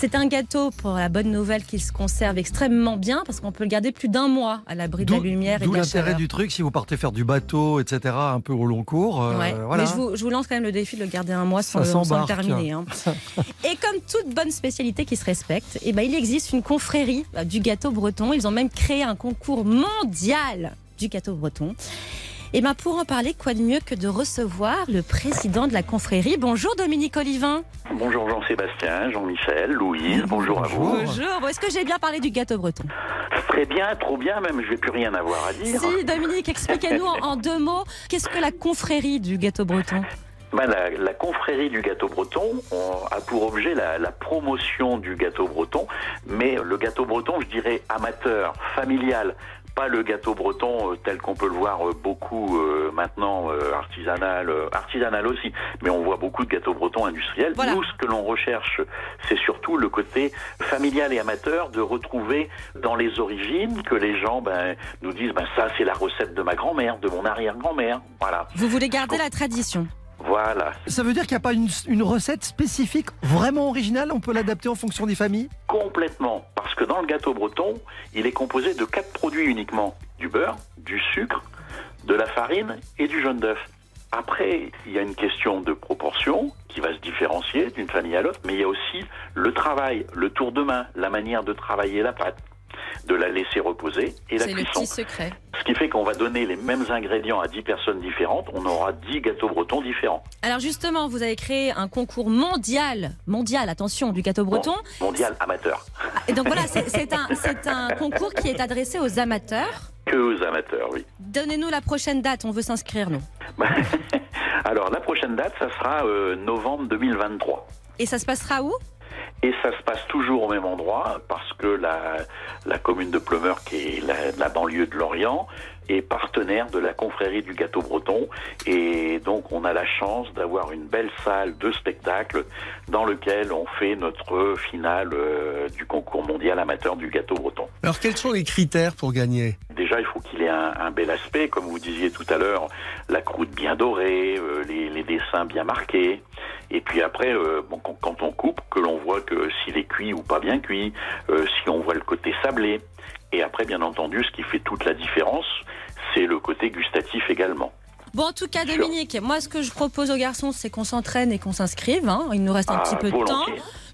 C'est un gâteau pour la bonne nouvelle qu'il se conserve extrêmement bien parce qu'on peut le garder plus d'un mois à l'abri de la lumière et d'où de la l'intérêt du truc, si vous partez faire du bateau, etc., un peu au long cours. euh, Ouais. voilà. Mais je vous, je vous lance quand même le défi de le garder un mois sans, le terminer. hein. Et comme toute bonne spécialité qui se respecte, eh ben, il existe une confrérie euh, du gâteau breton. Ils ont même créé un concours mondial du gâteau breton. Et ben pour en parler, quoi de mieux que de recevoir le président de la confrérie? Bonjour Dominique Olivin. Bonjour Jean-Sébastien, Jean-Michel, Louise, bonjour à vous. Bonjour. Bon, Est-ce que j'ai bien parlé du gâteau breton? Très bien, trop bien, même je vais plus rien avoir à dire. Si Dominique, expliquez-nous en, en deux mots, qu'est-ce que la confrérie du gâteau breton? Ben, la, la confrérie du gâteau breton on a pour objet la, la promotion du gâteau breton, mais le gâteau breton, je dirais amateur, familial, pas le gâteau breton euh, tel qu'on peut le voir euh, beaucoup euh, maintenant artisanal, artisanal aussi, mais on voit beaucoup de gâteaux bretons industriels. Voilà. Nous, ce que l'on recherche, c'est surtout le côté familial et amateur de retrouver dans les origines que les gens ben, nous disent ben ça c'est la recette de ma grand-mère, de mon arrière-grand-mère, voilà. Vous voulez garder la tradition Voilà, Ça veut dire qu'il n'y a pas une, une recette spécifique vraiment originale On peut l'adapter en fonction des familles? Complètement. Parce que dans le gâteau breton, il est composé de quatre produits uniquement. Du beurre, du sucre, de la farine et du jaune d'œuf. Après, il y a une question de proportion qui va se différencier d'une famille à l'autre, mais il y a aussi le travail, le tour de main, la manière de travailler la pâte, de la laisser reposer et la C'est le cuisson. petit secret. Ce qui fait qu'on va donner les mêmes ingrédients à 10 personnes différentes, on aura 10 gâteaux bretons différents. Alors justement, vous avez créé un concours mondial, mondial, attention, du gâteau breton. Mondial amateur. Et donc voilà, c'est un, un concours qui est adressé aux amateurs. Que aux amateurs, oui. Donnez-nous la prochaine date, on veut s'inscrire, nous. Alors la prochaine date, ça sera euh, novembre 2023. Et ça se passera où? Et ça se passe toujours au même endroit parce que la, la commune de Plumeur, qui est la, la banlieue de Lorient, est partenaire de la confrérie du gâteau breton. Et donc on a la chance d'avoir une belle salle de spectacle dans lequel on fait notre finale euh, du concours mondial amateur du gâteau breton. Alors, quels sont les critères pour gagner? Déjà, il faut qu'il ait un, un bel aspect, comme vous disiez tout à l'heure, la croûte bien dorée, euh, les, les dessins bien marqués. Et puis après, euh, bon, quand, on coupe, que l'on voit que s'il est cuit ou pas bien cuit, euh, si on voit le côté sablé. Et après, bien entendu, ce qui fait toute la différence, c'est le côté gustatif également. Bon, en tout cas. Dominique, moi, ce que je propose aux garçons, c'est qu'on s'entraîne et qu'on s'inscrive. hein. Il nous reste un Ah, petit peu de temps.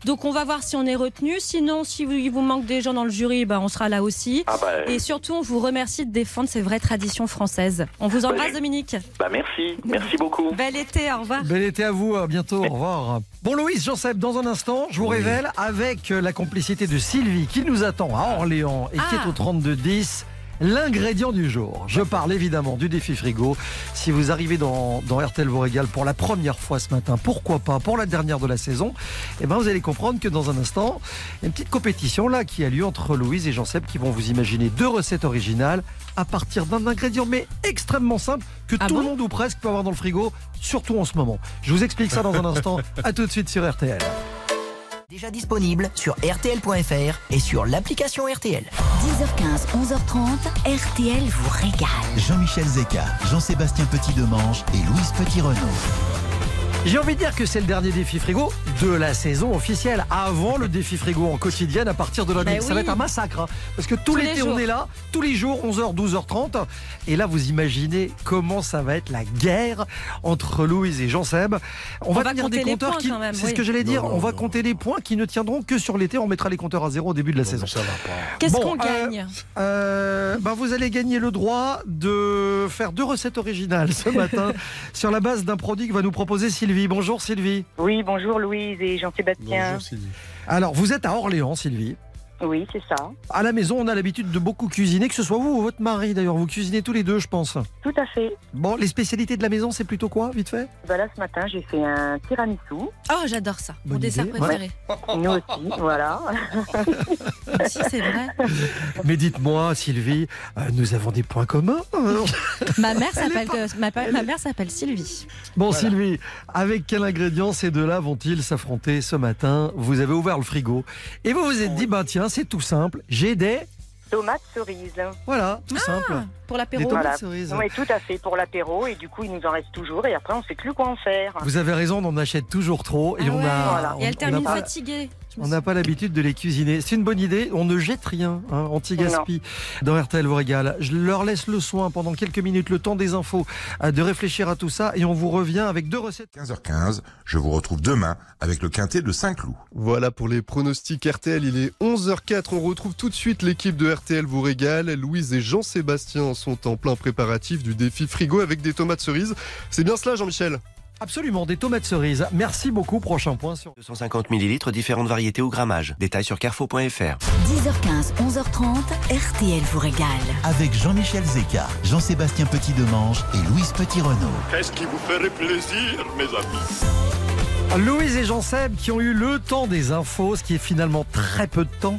Donc, on va voir si on est retenu. Sinon, si vous- il vous manque des gens dans le jury, ben, on sera là aussi. Ah bah, Et surtout, on vous remercie de défendre ces vraies traditions françaises. On vous embrasse. Dominique. bah merci, merci beaucoup. Bel été, au revoir. Bel été à vous, à bientôt, au revoir. Bon, Louise, Jean-Seb, dans un instant, je vous révèle, avec euh, la complicité de Sylvie, qui nous attend à Orléans et qui Ah. est au 3210, l'ingrédient du jour. Je parle évidemment du défi frigo. Si vous arrivez dans, dans RTL vous régale pour la première fois ce matin, pourquoi pas pour la dernière de la saison, eh ben vous allez comprendre que dans un instant, il y a une petite compétition là qui a lieu entre Louise et Jean-Seb qui vont vous imaginer deux recettes originales à partir d'un ingrédient mais extrêmement simple que Ah tout bon le monde ou presque peut avoir dans le frigo, surtout en ce moment. Je vous explique ça dans un instant. À tout de suite sur RTL. Déjà disponible sur RTL.fr et sur l'application RTL. 10h15, 11h30, RTL vous régale. Jean-Michel Zeka, Jean-Sébastien Petit-Demange et Louise Petit-Renaud. J'ai envie de dire que c'est le dernier défi frigo de la saison officielle. Avant le défi frigo en quotidienne à partir de lundi. Ben Ça va être un massacre. hein. parce que tout Tous les l'été, on est là, tous les jours, 11h, 12h30. Et là, vous imaginez comment ça va être la guerre entre Louise et Jean-Seb. On, On va, va tenir compter des les compteurs points qui. C'est oui. ce que j'allais dire. Non, on va non. compter les points qui ne tiendront que sur l'été. On mettra les compteurs à zéro au début de la Non, saison. mais ça va pas. Qu'est-ce Bon, qu'on euh, gagne Euh, ben vous allez gagner le droit de faire deux recettes originales ce matin sur la base d'un produit que va nous proposer Sylvie. Sylvie. Bonjour Sylvie. Oui, bonjour Louise et Jean-Sébastien. Alors, vous êtes à Orléans, Sylvie. Oui, c'est ça. À la maison, on a l'habitude de beaucoup cuisiner, que ce soit vous ou votre mari d'ailleurs. Vous cuisinez tous les deux, je pense. Tout à fait. Bon, les spécialités de la maison, c'est plutôt quoi, vite fait? Bah là, ce matin, j'ai fait un tiramisu. Oh, j'adore ça. Mon dessert préféré. Nous aussi, voilà. Si, c'est vrai. Mais dites-moi, Sylvie, euh, nous avons des points communs. Ma mère s'appelle que- ma, pa- ma mère s'appelle Sylvie. Bon, Sylvie, avec quel ingrédient ces deux-là vont-ils s'affronter ce matin? Vous avez ouvert le frigo et vous vous êtes dit, bah tiens, c'est tout simple, j'ai des... Tomates cerises. Voilà, tout simple. Pour Des tomates Voilà. cerises. Oui, tout à fait, pour l'apéro. Et du coup, il nous en reste toujours. Et après, on ne sait plus quoi en faire. Vous avez raison, on en achète toujours trop et Ah on ouais. a... Voilà. on- Et elle on termine n'a pas- fatiguée. On n'a pas l'habitude de les cuisiner. C'est une bonne idée. On ne jette rien, hein, anti-gaspi. Dans RTL vous régale. Je leur laisse le soin pendant quelques minutes, le temps des infos, de réfléchir à tout ça et on vous revient avec deux recettes. 15h15, je vous retrouve demain avec le quintet de Saint-Cloud. Voilà pour les pronostics RTL, il est 11h04, on retrouve tout de suite l'équipe de RTL vous régale. Louise et Jean-Sébastien sont en plein préparatif du défi frigo avec des tomates cerises. C'est bien cela Jean-Michel? Absolument, des tomates cerises. Merci beaucoup. Prochain point sur... 250 millilitres, différentes variétés au grammage. Détails sur carrefour.fr. 10h15, 11h30, RTL vous régale. Avec Jean-Michel Zeka, Jean-Sébastien Petit-Demange et Louise Petit-Renault. Qu'est-ce qui vous ferait plaisir, mes amis? Louise et Jean-Seb qui ont eu le temps des infos, ce qui est finalement très peu de temps,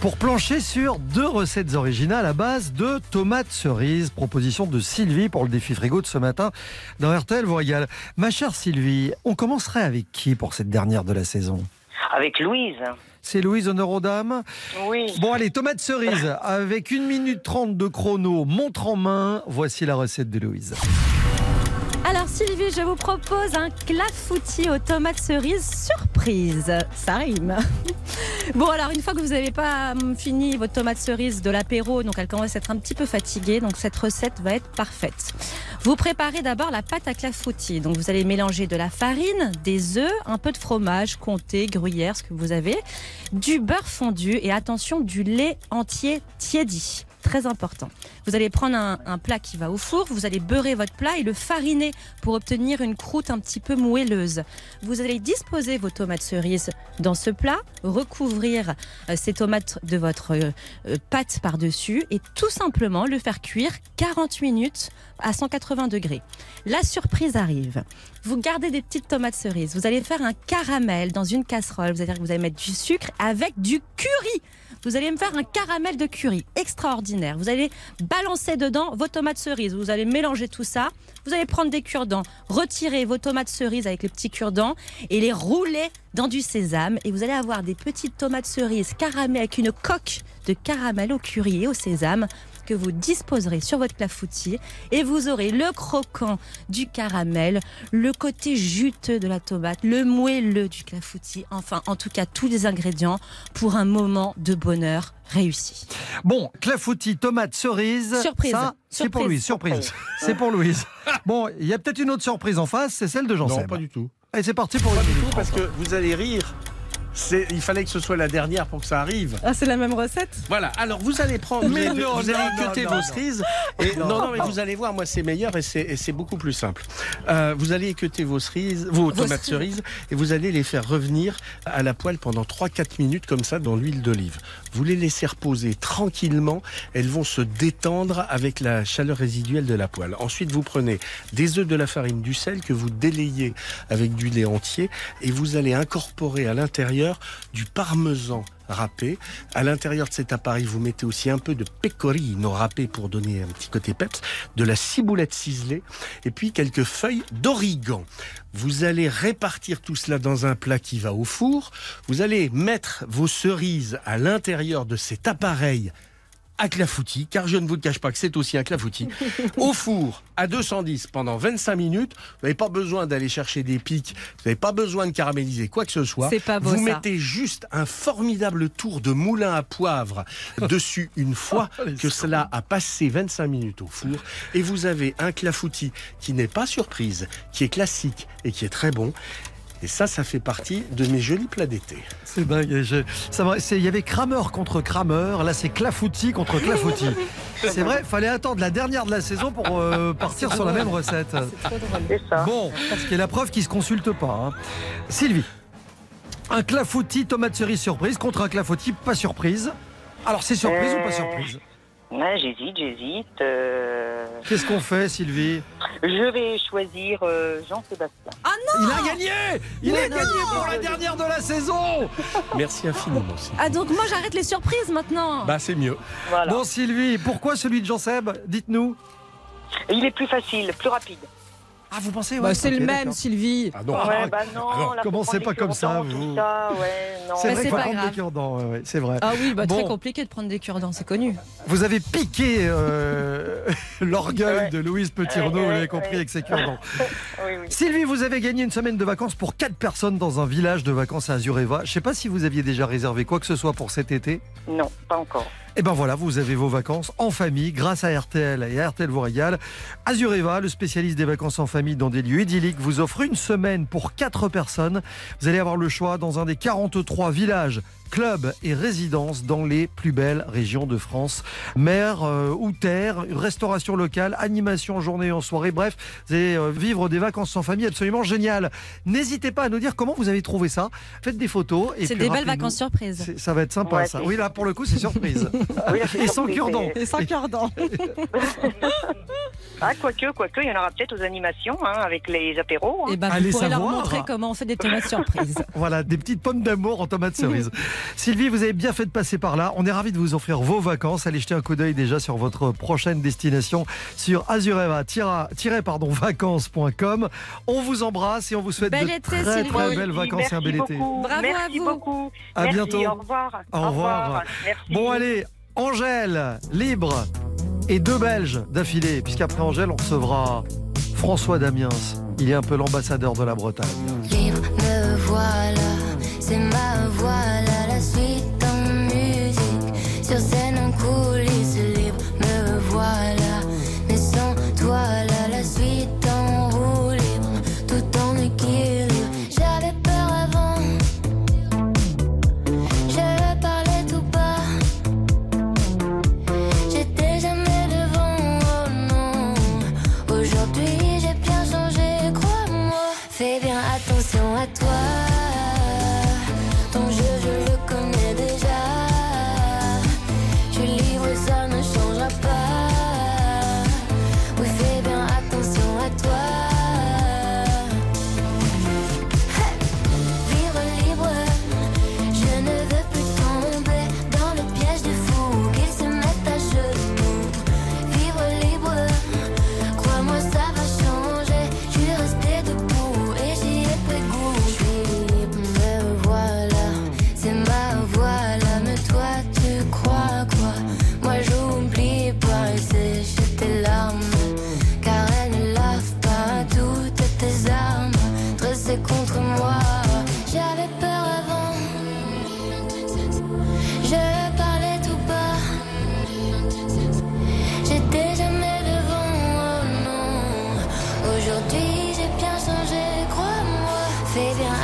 pour plancher sur deux recettes originales à base de tomates cerises. Proposition de Sylvie pour le défi frigo de ce matin dans RTL vous régale. Ma chère Sylvie, on commencerait avec qui pour cette dernière de la saison? Avec Louise. C'est Louise honneur aux dames? Oui. Bon allez, tomates cerises avec 1 minute 30 de chrono, montre en main. Voici la recette de Louise. Alors Sylvie, je vous propose un clafoutis aux tomates cerises surprise. Ça rime. Bon alors une fois que vous n'avez pas hum, fini votre tomate cerise de l'apéro, donc elle commence à être un petit peu fatiguée, donc cette recette va être parfaite. Vous préparez d'abord la pâte à clafoutis. Donc vous allez mélanger de la farine, des œufs, un peu de fromage, comté, gruyère, ce que vous avez, du beurre fondu et attention du lait entier tiédi. Très important. Vous allez prendre un, plat qui va au four, vous allez beurrer votre plat et le fariner pour obtenir une croûte un petit peu moelleuse. Vous allez disposer vos tomates cerises dans ce plat, recouvrir euh, ces tomates de votre euh, euh, pâte par-dessus et tout simplement le faire cuire 40 minutes à 180 degrés. La surprise arrive. Vous gardez des petites tomates cerises. Vous allez faire un caramel dans une casserole. Vous allez, vous allez mettre du sucre avec du curry. Vous allez me faire un caramel de curry extraordinaire. Vous allez balancer dedans vos tomates cerises. Vous allez mélanger tout ça. Vous allez prendre des cure-dents, retirer vos tomates cerises avec les petits cure-dents et les rouler dans du sésame. Et vous allez avoir des petites tomates cerises caramel avec une coque de caramel au curry et au sésame que vous disposerez sur votre clafoutis et vous aurez le croquant du caramel, le côté juteux de la tomate, le moelleux du clafoutis, enfin en tout cas tous les ingrédients pour un moment de bonheur réussi. Bon, clafoutis, tomates, cerises. Surprise. Ça, c'est pour. Louise. Surprise. C'est pour Louise. Bon, il y a peut-être une autre surprise en face, c'est celle de jean Non, pas du tout. Et c'est parti pour Pas du tout, parce que vous allez rire. C'est- Il fallait que ce soit la dernière pour que ça arrive. Ah, c'est la même recette Voilà, alors vous allez prendre, vous Mais non, vous allez cuter vos cerises. Et, non, non, mais vous allez voir, moi c'est meilleur et c'est et c'est beaucoup plus simple. Euh, vous allez équeuter vos cerises, vos tomates cerises, et vous allez les faire revenir à la poêle pendant 3-4 minutes comme ça dans l'huile d'olive. Vous les laissez reposer tranquillement, elles vont se détendre avec la chaleur résiduelle de la poêle. Ensuite, vous prenez des œufs, de la farine, du sel que vous délayez avec du lait entier et vous allez incorporer à l'intérieur du parmesan râpé. À l'intérieur de cet appareil, vous mettez aussi un peu de pecorino râpé pour donner un petit côté peps, de la ciboulette ciselée et puis quelques feuilles d'origan. Vous allez répartir tout cela dans un plat qui va au four. Vous allez mettre vos cerises à l'intérieur de cet appareil à clafoutis, car je ne vous le cache pas que c'est aussi un clafoutis, au four à 210 pendant 25 minutes. Vous n'avez pas besoin d'aller chercher des pics, vous n'avez pas besoin de caraméliser quoi que ce soit. C'est pas beau, vous ça. mettez juste un formidable tour de moulin à poivre dessus une fois que cela a passé 25 minutes au four et vous avez un clafoutis qui n'est pas surprise, qui est classique et qui est très bon. Et ça, ça fait partie de mes jolis plats d'été. C'est dingue. je- ça c'est- Il y avait Kramer contre Kramer. Là, c'est Clafoutis contre Clafoutis. C'est vrai, fallait attendre la dernière de la saison pour euh, partir sur la même recette. Bon, ce qui est la preuve qu'ils se consultent pas. hein. Sylvie, un Clafoutis tomate cerise surprise contre un Clafoutis pas surprise. Alors, c'est surprise ou pas surprise? Ouais, j'hésite, j'hésite. euh, Qu'est-ce qu'on fait, Sylvie? Je vais choisir euh, Jean-Sébastien. Ah non Il a gagné Il a gagné pour la dernière de la saison Merci infiniment. Sylvie. Ah donc moi j'arrête les surprises maintenant. Bah, c'est mieux. Voilà. Bon, Sylvie, pourquoi celui de Jean-Seb? Dites-nous. Il est plus facile, plus rapide. Ah, vous pensez Bah, c'est le même. Sylvie. Ah non, ouais, bah non. Faut commencez pas comme ça, vous. ouais. C'est vrai c'est qu'il faut pas prendre grave. des cure-dents, ouais, ouais, c'est vrai. Ah oui, bah, très compliqué de prendre des cure-dents, c'est connu. Vous avez piqué euh, l'orgueil de Louise Petit-Renaud, vous l'avez compris, avec ses cure-dents. Oui, oui. Sylvie, vous avez gagné une semaine de vacances pour 4 personnes dans un village de vacances à Azureva. Je sais pas si vous aviez déjà réservé quoi que ce soit pour cet été. Non, pas encore. Et ben voilà, vous avez vos vacances en famille grâce à RTL et à RTL vous régale. Azureva, le spécialiste des vacances en famille dans des lieux idylliques, vous offre une semaine pour 4 personnes. Vous allez avoir le choix dans un des 43 villages clubs et résidences dans les plus belles régions de France. Mer euh, ou terre, restauration locale, animation en journée et en soirée, bref, allez euh, vivre des vacances en famille absolument géniales. N'hésitez pas à nous dire comment vous avez trouvé ça. Faites des photos. et C'est des belles vacances surprises. C'est- Ça va être sympa Ouais, ça. c'est- Oui, là pour le coup, c'est surprise. Oui, c'est et sans cure-dent. c'est- Et sans cure-dent. Ah, quoique, quoique, il y en aura peut-être aux animations, hein, avec les apéros. hein. Et ben Allez vous pourrez leur montrer comment on fait des tomates surprises. Voilà, des petites pommes d'amour en tomates cerises. Sylvie, vous avez bien fait de passer par là. On est ravis de vous offrir vos vacances. Allez jeter un coup d'œil déjà sur votre prochaine destination sur azureva-vacances.com. On vous embrasse et on vous souhaite Bel de été, très Sylvie. très belles Merci vacances et un bel été. Bravo Merci à vous. beaucoup. À Merci, bientôt. Au revoir. Au revoir. Merci. Bon allez, Angèle, libre et deux Belges d'affilée, puisqu'après Angèle, on recevra François Damiens. Il est un peu l'ambassadeur de la Bretagne. Libre, me voilà, c'est ma voilà,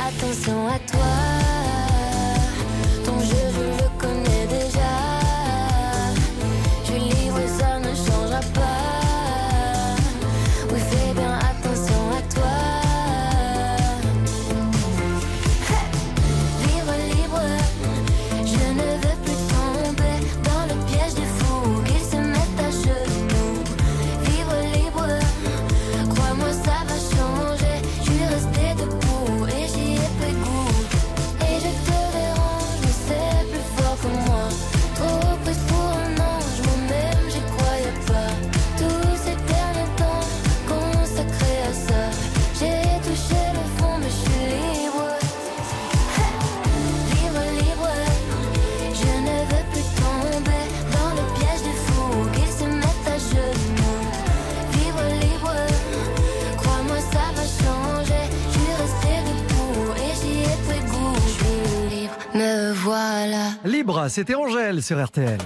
attention à toi. Libre, c'était Angèle sur RTL.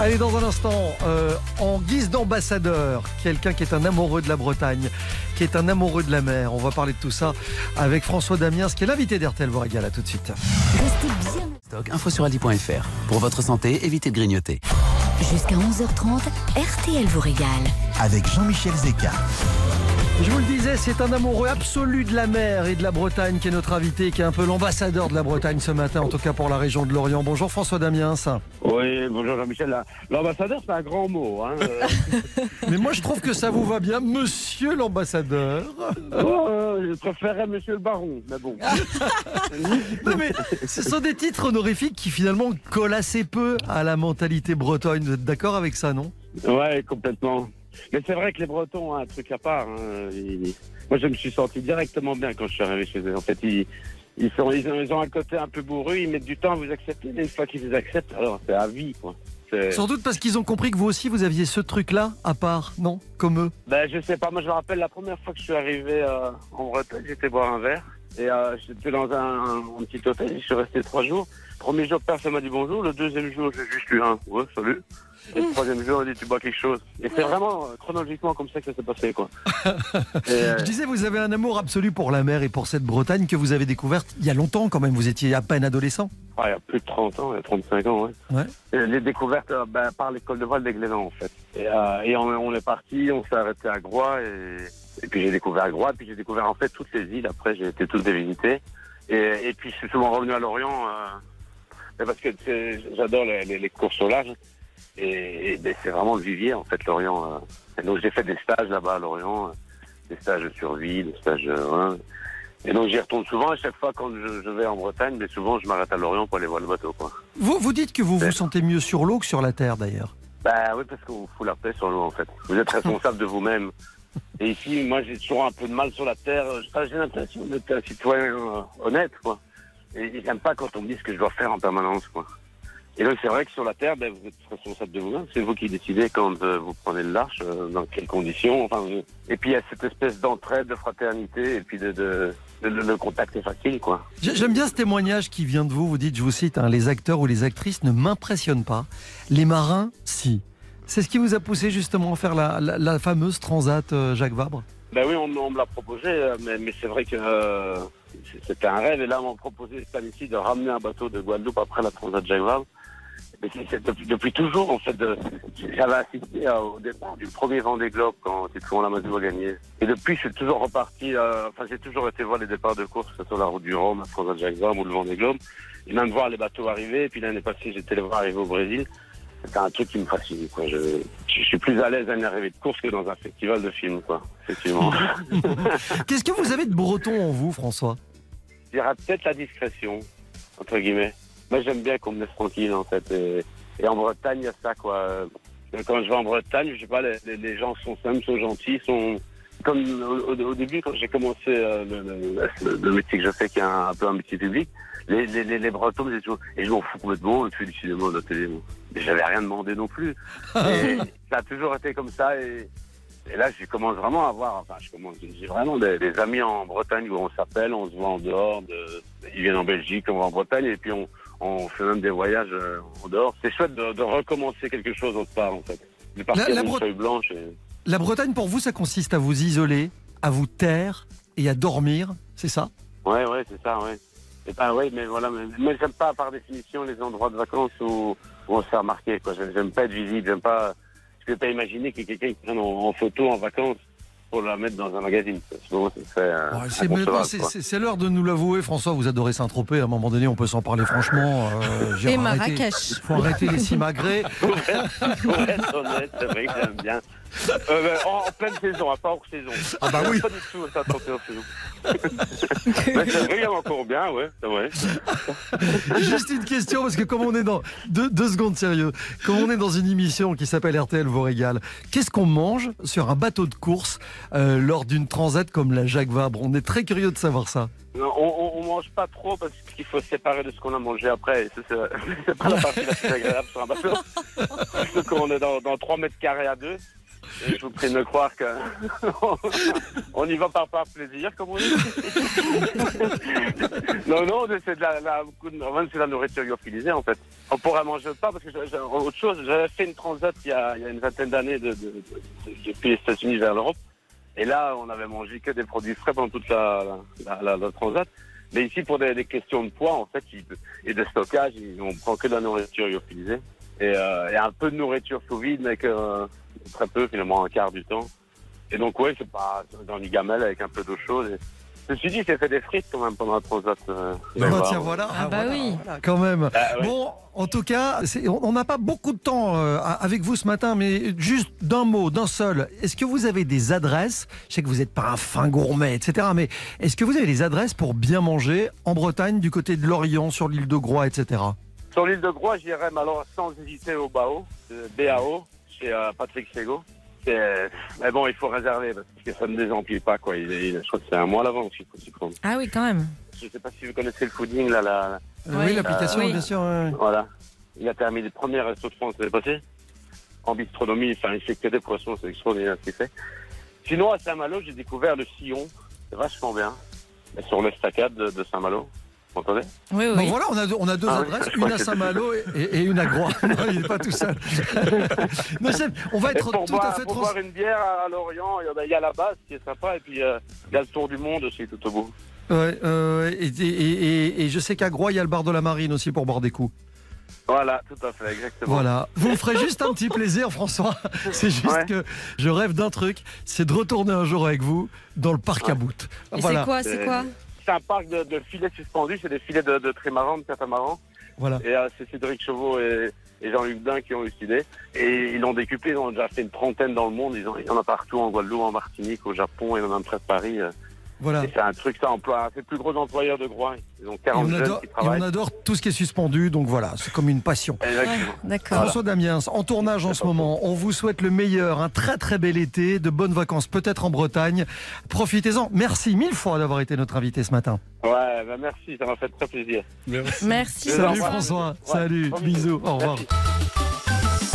Allez, dans un instant, euh, en guise d'ambassadeur, quelqu'un qui est un amoureux de la Bretagne, qui est un amoureux de la mer. On va parler de tout ça avec François Damiens, qui est l'invité d'RTL vous régale. À tout de suite. Stock, info sur aldi.fr. Pour votre santé, évitez de grignoter. Jusqu'à 11h30, RTL vous régale. Avec Jean-Michel Zeka. Je vous le disais, c'est un amoureux absolu de la mer et de la Bretagne qui est notre invité, qui est un peu l'ambassadeur de la Bretagne ce matin, en tout cas pour la région de Lorient. Bonjour François Damiens. Oui, bonjour Jean-Michel. L'ambassadeur, c'est un grand mot. Hein. euh. Mais moi, je trouve que ça vous va bien, monsieur l'ambassadeur. Oh, je préférerais monsieur le baron, mais bon. Non, mais ce sont des titres honorifiques qui finalement collent assez peu à la mentalité bretonne. Vous êtes d'accord avec ça, non? Ouais, complètement. Mais c'est vrai que les Bretons ont un truc à part. hein. Ils- Moi, je me suis senti directement bien quand je suis arrivé chez eux. En fait, ils, ils, sont, ils, ont, ils ont un côté un peu bourru, ils mettent du temps à vous accepter, mais une fois qu'ils vous acceptent, alors c'est à vie, quoi. Sans doute parce qu'ils ont compris que vous aussi, vous aviez ce truc-là à part, non? Comme eux? Ben, je sais pas, moi je me rappelle la première fois que je suis arrivé euh, en Bretagne, j'étais boire un verre. Et euh, j'étais dans un, un petit hôtel, je suis resté trois jours. Premier jour, personne m'a dit bonjour. Le deuxième jour, j'ai juste eu un ouais, salut. Et le troisième jour, on dit tu bois quelque chose. Et c'est vraiment euh, chronologiquement comme ça que ça s'est passé, quoi. Euh, Je disais, vous avez un amour absolu pour la mer et pour cette Bretagne que vous avez découverte il y a longtemps quand même. Vous étiez à peine adolescent. ah, il y a plus de 30 ans, il y a 35 ans, ouais. Ouais. Et les découvertes euh, ben, par l'école de vol des Glénans, en fait. Et, euh, et on, on est parti, on s'est arrêté à Groix, et, et puis j'ai découvert Groix, puis j'ai découvert en fait toutes les îles. Après, j'ai été toutes les visiter. Et, et puis je suis souvent revenu à Lorient, euh, parce que j'adore les, les- les courses au large. Et, et, ben, c'est vraiment le vivier, en fait, Lorient. euh. Et donc j'ai fait des stages là-bas à Lorient, euh, des stages de survie, des stages... euh. Et donc j'y retourne souvent, à chaque fois quand je, je vais en Bretagne, mais souvent je m'arrête à Lorient pour aller voir le bateau, quoi. Vous, vous dites que vous vous sentez mieux sur l'eau que sur la terre d'ailleurs. Bah oui, parce qu'on vous fout la paix sur l'eau, en fait. Vous êtes responsable de vous-même. Et ici, moi, j'ai toujours un peu de mal sur la terre. Enfin, J'ai l'impression d'être un citoyen euh, honnête, quoi. Et j'aime pas quand on me dit ce que je dois faire en permanence, quoi. Et donc, c'est vrai que sur la terre, ben, vous êtes responsable de vous-même. C'est vous qui décidez quand euh, vous prenez le large, euh, dans quelles conditions. Enfin, vous- Et puis, il y a cette espèce d'entraide, de fraternité, et puis de, de, contact est facile, quoi. J'ai- J'aime bien ce témoignage qui vient de vous. Vous dites, je vous cite, hein, les acteurs ou les actrices ne m'impressionnent pas. Les marins, si. C'est ce qui vous a poussé justement à faire la, la- la fameuse transat euh, Jacques Vabre? Ben oui, on, on me l'a proposé, euh, mais, mais c'est vrai que euh, c'était un rêve. Et là, on m'a proposé cette année-ci de ramener un bateau de Guadeloupe après la Transat Jacques Vabre. Mais c'est- c'est depuis, depuis toujours, en fait, j'avais assisté au départ du premier Vendée Globe quand Titouan Lamadou a gagné. Et depuis, je suis toujours reparti, euh, enfin, j'ai toujours été voir les départs de course, que ce soit la route du Rhum, la Jacques ou le Vendée Globe. Et même voir les bateaux arriver. Et puis l'année passée, j'étais les voir arriver au Brésil. C'était un truc qui me fascine, quoi. Je, je suis plus à l'aise à une arrivée de course que dans un festival de films, quoi. Effectivement. Qu'est-ce que vous avez de breton en vous, François? Je dirais peut-être la discrétion, entre guillemets. Moi, j'aime bien qu'on me laisse tranquille, en fait. Et, et en Bretagne, il y a ça, quoi. Euh, Quand je vais en Bretagne, je sais pas, les, gens sont simples, sont gentils, sont... Comme au, début, quand j'ai commencé euh, le, le- le- le métier que je fais, qui est un, un peu un métier public, les, les, les, les Bretons me disaient toujours, et je m'en fous complètement, tu fais du cinéma, de la télé. Mais j'avais rien demandé non plus. Et ça a toujours été comme ça, et, et là, je commence vraiment à avoir, enfin, je commence, j'ai vraiment des, des amis en Bretagne où on s'appelle, on se voit en dehors, de, ils viennent en Belgique, on va en Bretagne, et puis on, on fait même des voyages euh, en dehors. C'est chouette de, de recommencer quelque chose autre part, en fait. De partir La- la d'une Bre- feuille blanche. Et... La Bretagne, pour vous, ça consiste à vous isoler, à vous taire et à dormir, c'est ça? Ouais, ouais, c'est ça, ouais. Et ben, ouais, mais voilà, mais, mais j'aime pas par définition les endroits de vacances où, où on se fait remarquer, quoi. J'aime- pas être visible, j'aime pas. Je peux pas imaginer qu'il y ait quelqu'un qui prenne en, en photo en vacances pour la mettre dans un magazine. C'est l'heure de nous l'avouer, François. Vous adorez Saint-Tropez. À un moment donné, on peut s'en parler franchement. euh, Et Marrakech. faut arrêter les simagrées. Pour être, pour être honnête, c'est vrai que j'aime bien. Euh, ben, en, en pleine saison, hein, pas hors saison. Ah bah oui. Pas du tout, ça tromper hors saison. Mais c'est vrai, il y en a encore bien, ouais, c'est vrai. Juste une question, parce que comme on est dans. Deux, deux secondes sérieux. Comme on est dans une émission qui s'appelle RTL vous régale, qu'est-ce qu'on mange sur un bateau de course euh, lors d'une transat comme la Jacques Vabre? On est très curieux de savoir ça. Non, on, on mange pas trop parce qu'il faut se séparer de ce qu'on a mangé après. C'est pas la partie la plus agréable sur un bateau. Surtout quand on est dans, dans 3 mètres carrés à deux. Je vous prie de me croire que on y va par par plaisir, comme on dit. non, non, c'est de la, la- de la nourriture lyophilisée en fait. On pourrait manger pas parce que autre chose. J'avais fait une transat il y a, une vingtaine d'années de, de- de- depuis les États-Unis vers l'Europe. Et là, on avait mangé que des produits frais pendant toute la, transat. Mais ici, pour des, questions de poids, en fait, et de stockage, on prend que de la nourriture lyophilisée. Et, euh, et un peu de nourriture sous vide, mais que très peu, finalement, un quart du temps. Et donc, ouais, c'est pas dans une gamelle avec un peu d'eau chaude. Et... Je me suis dit, c'est fait des frites quand même pendant la transat. euh, Bah, là-bas. tiens, voilà. Ah bah oui. Voilà, quand même. Ah, ouais. Bon, en tout cas, on n'a pas beaucoup de temps euh, avec vous ce matin, mais juste d'un mot, d'un seul. Est-ce que vous avez des adresses? Je sais que vous n'êtes pas un fin gourmet, etc. Mais est-ce que vous avez des adresses pour bien manger en Bretagne, du côté de l'Orient, sur l'île de Groix, etc. Sur l'île de Groix, j'irais mais alors sans hésiter au BAO, euh, BAO, chez euh, Patrick Sego. C'est- euh, Mais bon, il faut réserver parce que ça ne désemplit pas. Quoi. Il, il- je crois que c'est un mois à l'avance qu'il faut s'y prendre. Ah oui, quand même. Je ne sais pas si vous connaissez le fooding, là. La, Euh, oui, l'application, Euh, bien sûr. Voilà. Il a terminé le premier resto de France l'année passée. En bistronomie, enfin, il fait que des poissons, c'est extraordinaire ce qu'il fait. Sinon, à Saint-Malo, j'ai découvert le sillon. C'est vachement bien. Sur l'estacade de, de Saint-Malo. Vous entendez Oui, Bon, voilà, on a, deux- on a deux Ah oui, adresses, une à Saint-Malo et, une à Groix. Non, il n'est pas tout seul. On va être pour tout boire, à fait pour trans- boire une bière à, Lorient, il y a- il y a la base qui est sympa, et puis euh, il y a le tour du monde aussi tout au bout. Ouais, euh, et, et- et- et je sais qu'à Groix, il y a le bar de la Marine aussi pour boire des coups. Voilà, tout à fait, exactement. Voilà. Vous me ferez juste un petit plaisir, François. C'est juste Ouais. que je rêve d'un truc, c'est de retourner un jour avec vous dans le parc à bout. C'est quoi, c'est quoi? C'est un parc de, de filets suspendus, c'est des filets de, de trimaran, de catamaran. Voilà. Et euh, c'est Cédric Chauveau et, et Jean-Luc Dain qui ont eu. Et ils l'ont décuplé, ils ont déjà fait une trentaine dans le monde. Ils ont, il y en a partout, en Guadeloupe, en Martinique, au Japon et même près de Paris. Voilà. Et c'est un truc, ça emploie, c'est le plus gros employeur de Groix. Ils ont Et 40 on, jeunes adore, qui et travaillent. on adore tout ce qui est suspendu, donc voilà, c'est comme une passion. François Damiens, en tournage en ce moment, on vous souhaite le meilleur, un très très bel été, de bonnes vacances peut-être en Bretagne. Profitez-en. Merci mille fois d'avoir été notre invité ce matin. Ouais, bah merci, ça m'a fait très plaisir. Merci. Salut François, salut, bisous, au revoir.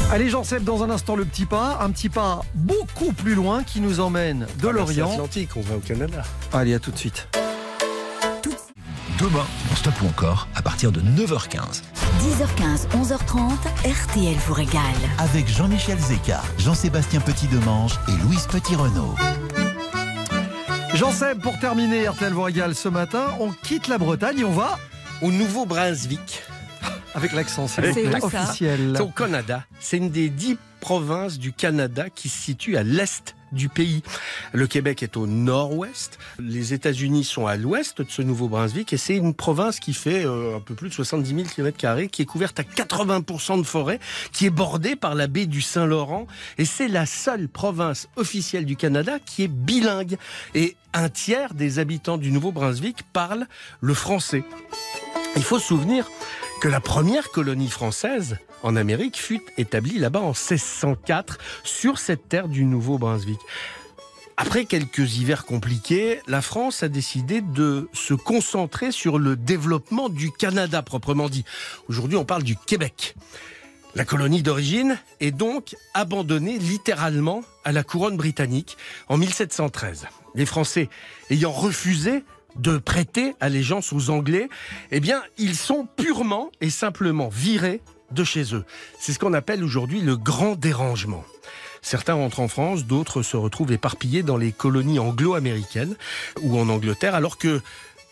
Allez Jean-Seb, dans un instant le petit pas, un petit pas beaucoup plus loin qui nous emmène de Traverser l'Orient. Atlantique, on va au Canada. Allez, à tout de suite. Demain, dans Stop ou encore, à partir de 9h15, 10h15, 11h30, RTL vous régale. avec Jean-Michel Zeka, Jean-Sébastien Petit-Demange et Louise Petit-Renault. Jean-Seb, pour terminer RTL vous régale ce matin, on quitte la Bretagne et on va Au Nouveau-Brunswick. Avec l'accent, C'est officiel. C'est au Canada. C'est une des dix provinces du Canada qui se situe à l'est du pays. Le Québec est au nord-ouest, les États-Unis sont à l'ouest de ce Nouveau-Brunswick et c'est une province qui fait euh, un peu plus de 70 000 km, qui est couverte à 80% de forêt, qui est bordée par la baie du Saint-Laurent et c'est la seule province officielle du Canada qui est bilingue. Et un tiers des habitants du Nouveau-Brunswick parlent le français. Il faut se souvenir que la première colonie française en Amérique fut établie là-bas en 1604 sur cette terre du Nouveau-Brunswick. Après quelques hivers compliqués, la France a décidé de se concentrer sur le développement du Canada proprement dit. Aujourd'hui, on parle du Québec. La colonie d'origine est donc abandonnée littéralement à la couronne britannique en 1713. Les Français ayant refusé de prêter allégeance aux Anglais, eh bien, ils sont purement et simplement virés de chez eux. C'est ce qu'on appelle aujourd'hui le grand dérangement. Certains rentrent en France, d'autres se retrouvent éparpillés dans les colonies anglo-américaines ou en Angleterre, alors que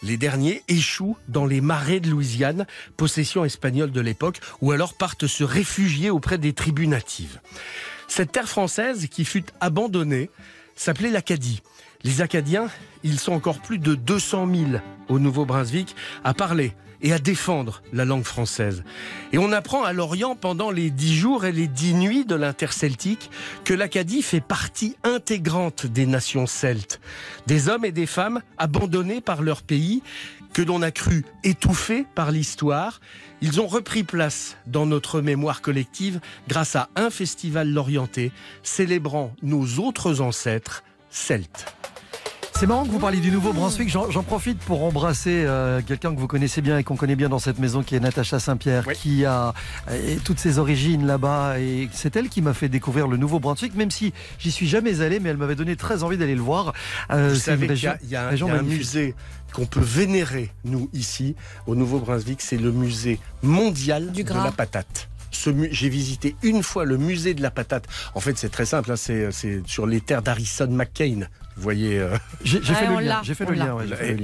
les derniers échouent dans les marais de Louisiane, possession espagnole de l'époque, ou alors partent se réfugier auprès des tribus natives. Cette terre française qui fut abandonnée s'appelait l'Acadie. Les Acadiens, ils sont encore plus de 200 000 au Nouveau-Brunswick à parler et à défendre la langue française. Et on apprend à Lorient pendant les dix jours et les dix nuits de l'interceltique que l'Acadie fait partie intégrante des nations celtes, des hommes et des femmes abandonnés par leur pays, que l'on a cru étouffés par l'histoire. Ils ont repris place dans notre mémoire collective grâce à un festival lorientais célébrant nos autres ancêtres celtes. C'est marrant que vous parliez du Nouveau-Brunswick. J'en j'en profite pour embrasser euh, quelqu'un que vous connaissez bien et qu'on connaît bien dans cette maison, qui est Natacha Saint-Pierre, qui a euh, toutes ses origines là-bas. Et c'est elle qui m'a fait découvrir le Nouveau-Brunswick, même si j'y suis jamais allé, mais elle m'avait donné très envie d'aller le voir. Euh, Vous savez qu'il y a, il y a un, y a un musée qu'on peut vénérer, nous, ici, au Nouveau-Brunswick. C'est le musée mondial de la patate. J'ai visité une fois le musée de la patate. En fait, c'est très simple. hein, c'est c'est sur les terres d'Harrison McCain. Vous voyez. euh, J'ai Ouais, fait le lien. fait le lien. ouais, lien. et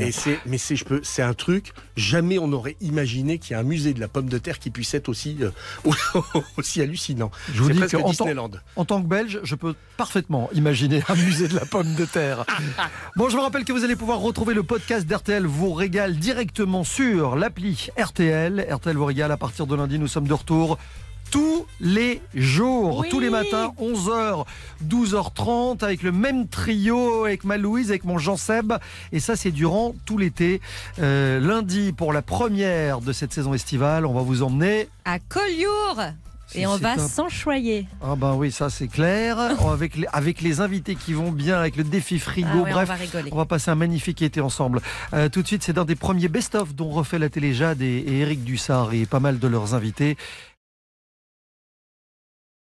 mais c'est, je peux, c'est un truc. Jamais on n'aurait imaginé qu'il y a un musée de la pomme de terre qui puisse être aussi, euh, aussi hallucinant. Je vous dis tant, Disneyland. en tant que Belge, je peux parfaitement imaginer un musée de la pomme de terre. Bon, je vous rappelle que vous allez pouvoir retrouver le podcast d'RTL vous régale directement sur l'appli RTL. RTL vous régale à partir de lundi. Nous sommes de retour tous les jours, Oui. tous les matins, 11h, 12h30, avec le même trio, avec ma Louise, avec mon Jean Seb. Et ça, c'est durant tout l'été. Euh, lundi, pour la première de cette saison estivale, on va vous emmener À Collioure Et on va s'enchoyer. Ah ben oui, ça c'est clair. avec, les, avec les invités qui vont bien, avec le défi frigo, Ah ouais, on bref, va on va passer un magnifique été ensemble. Euh, tout de suite, c'est un des premiers best-of dont refait la télé Jade et, et Eric Dussard et pas mal de leurs invités.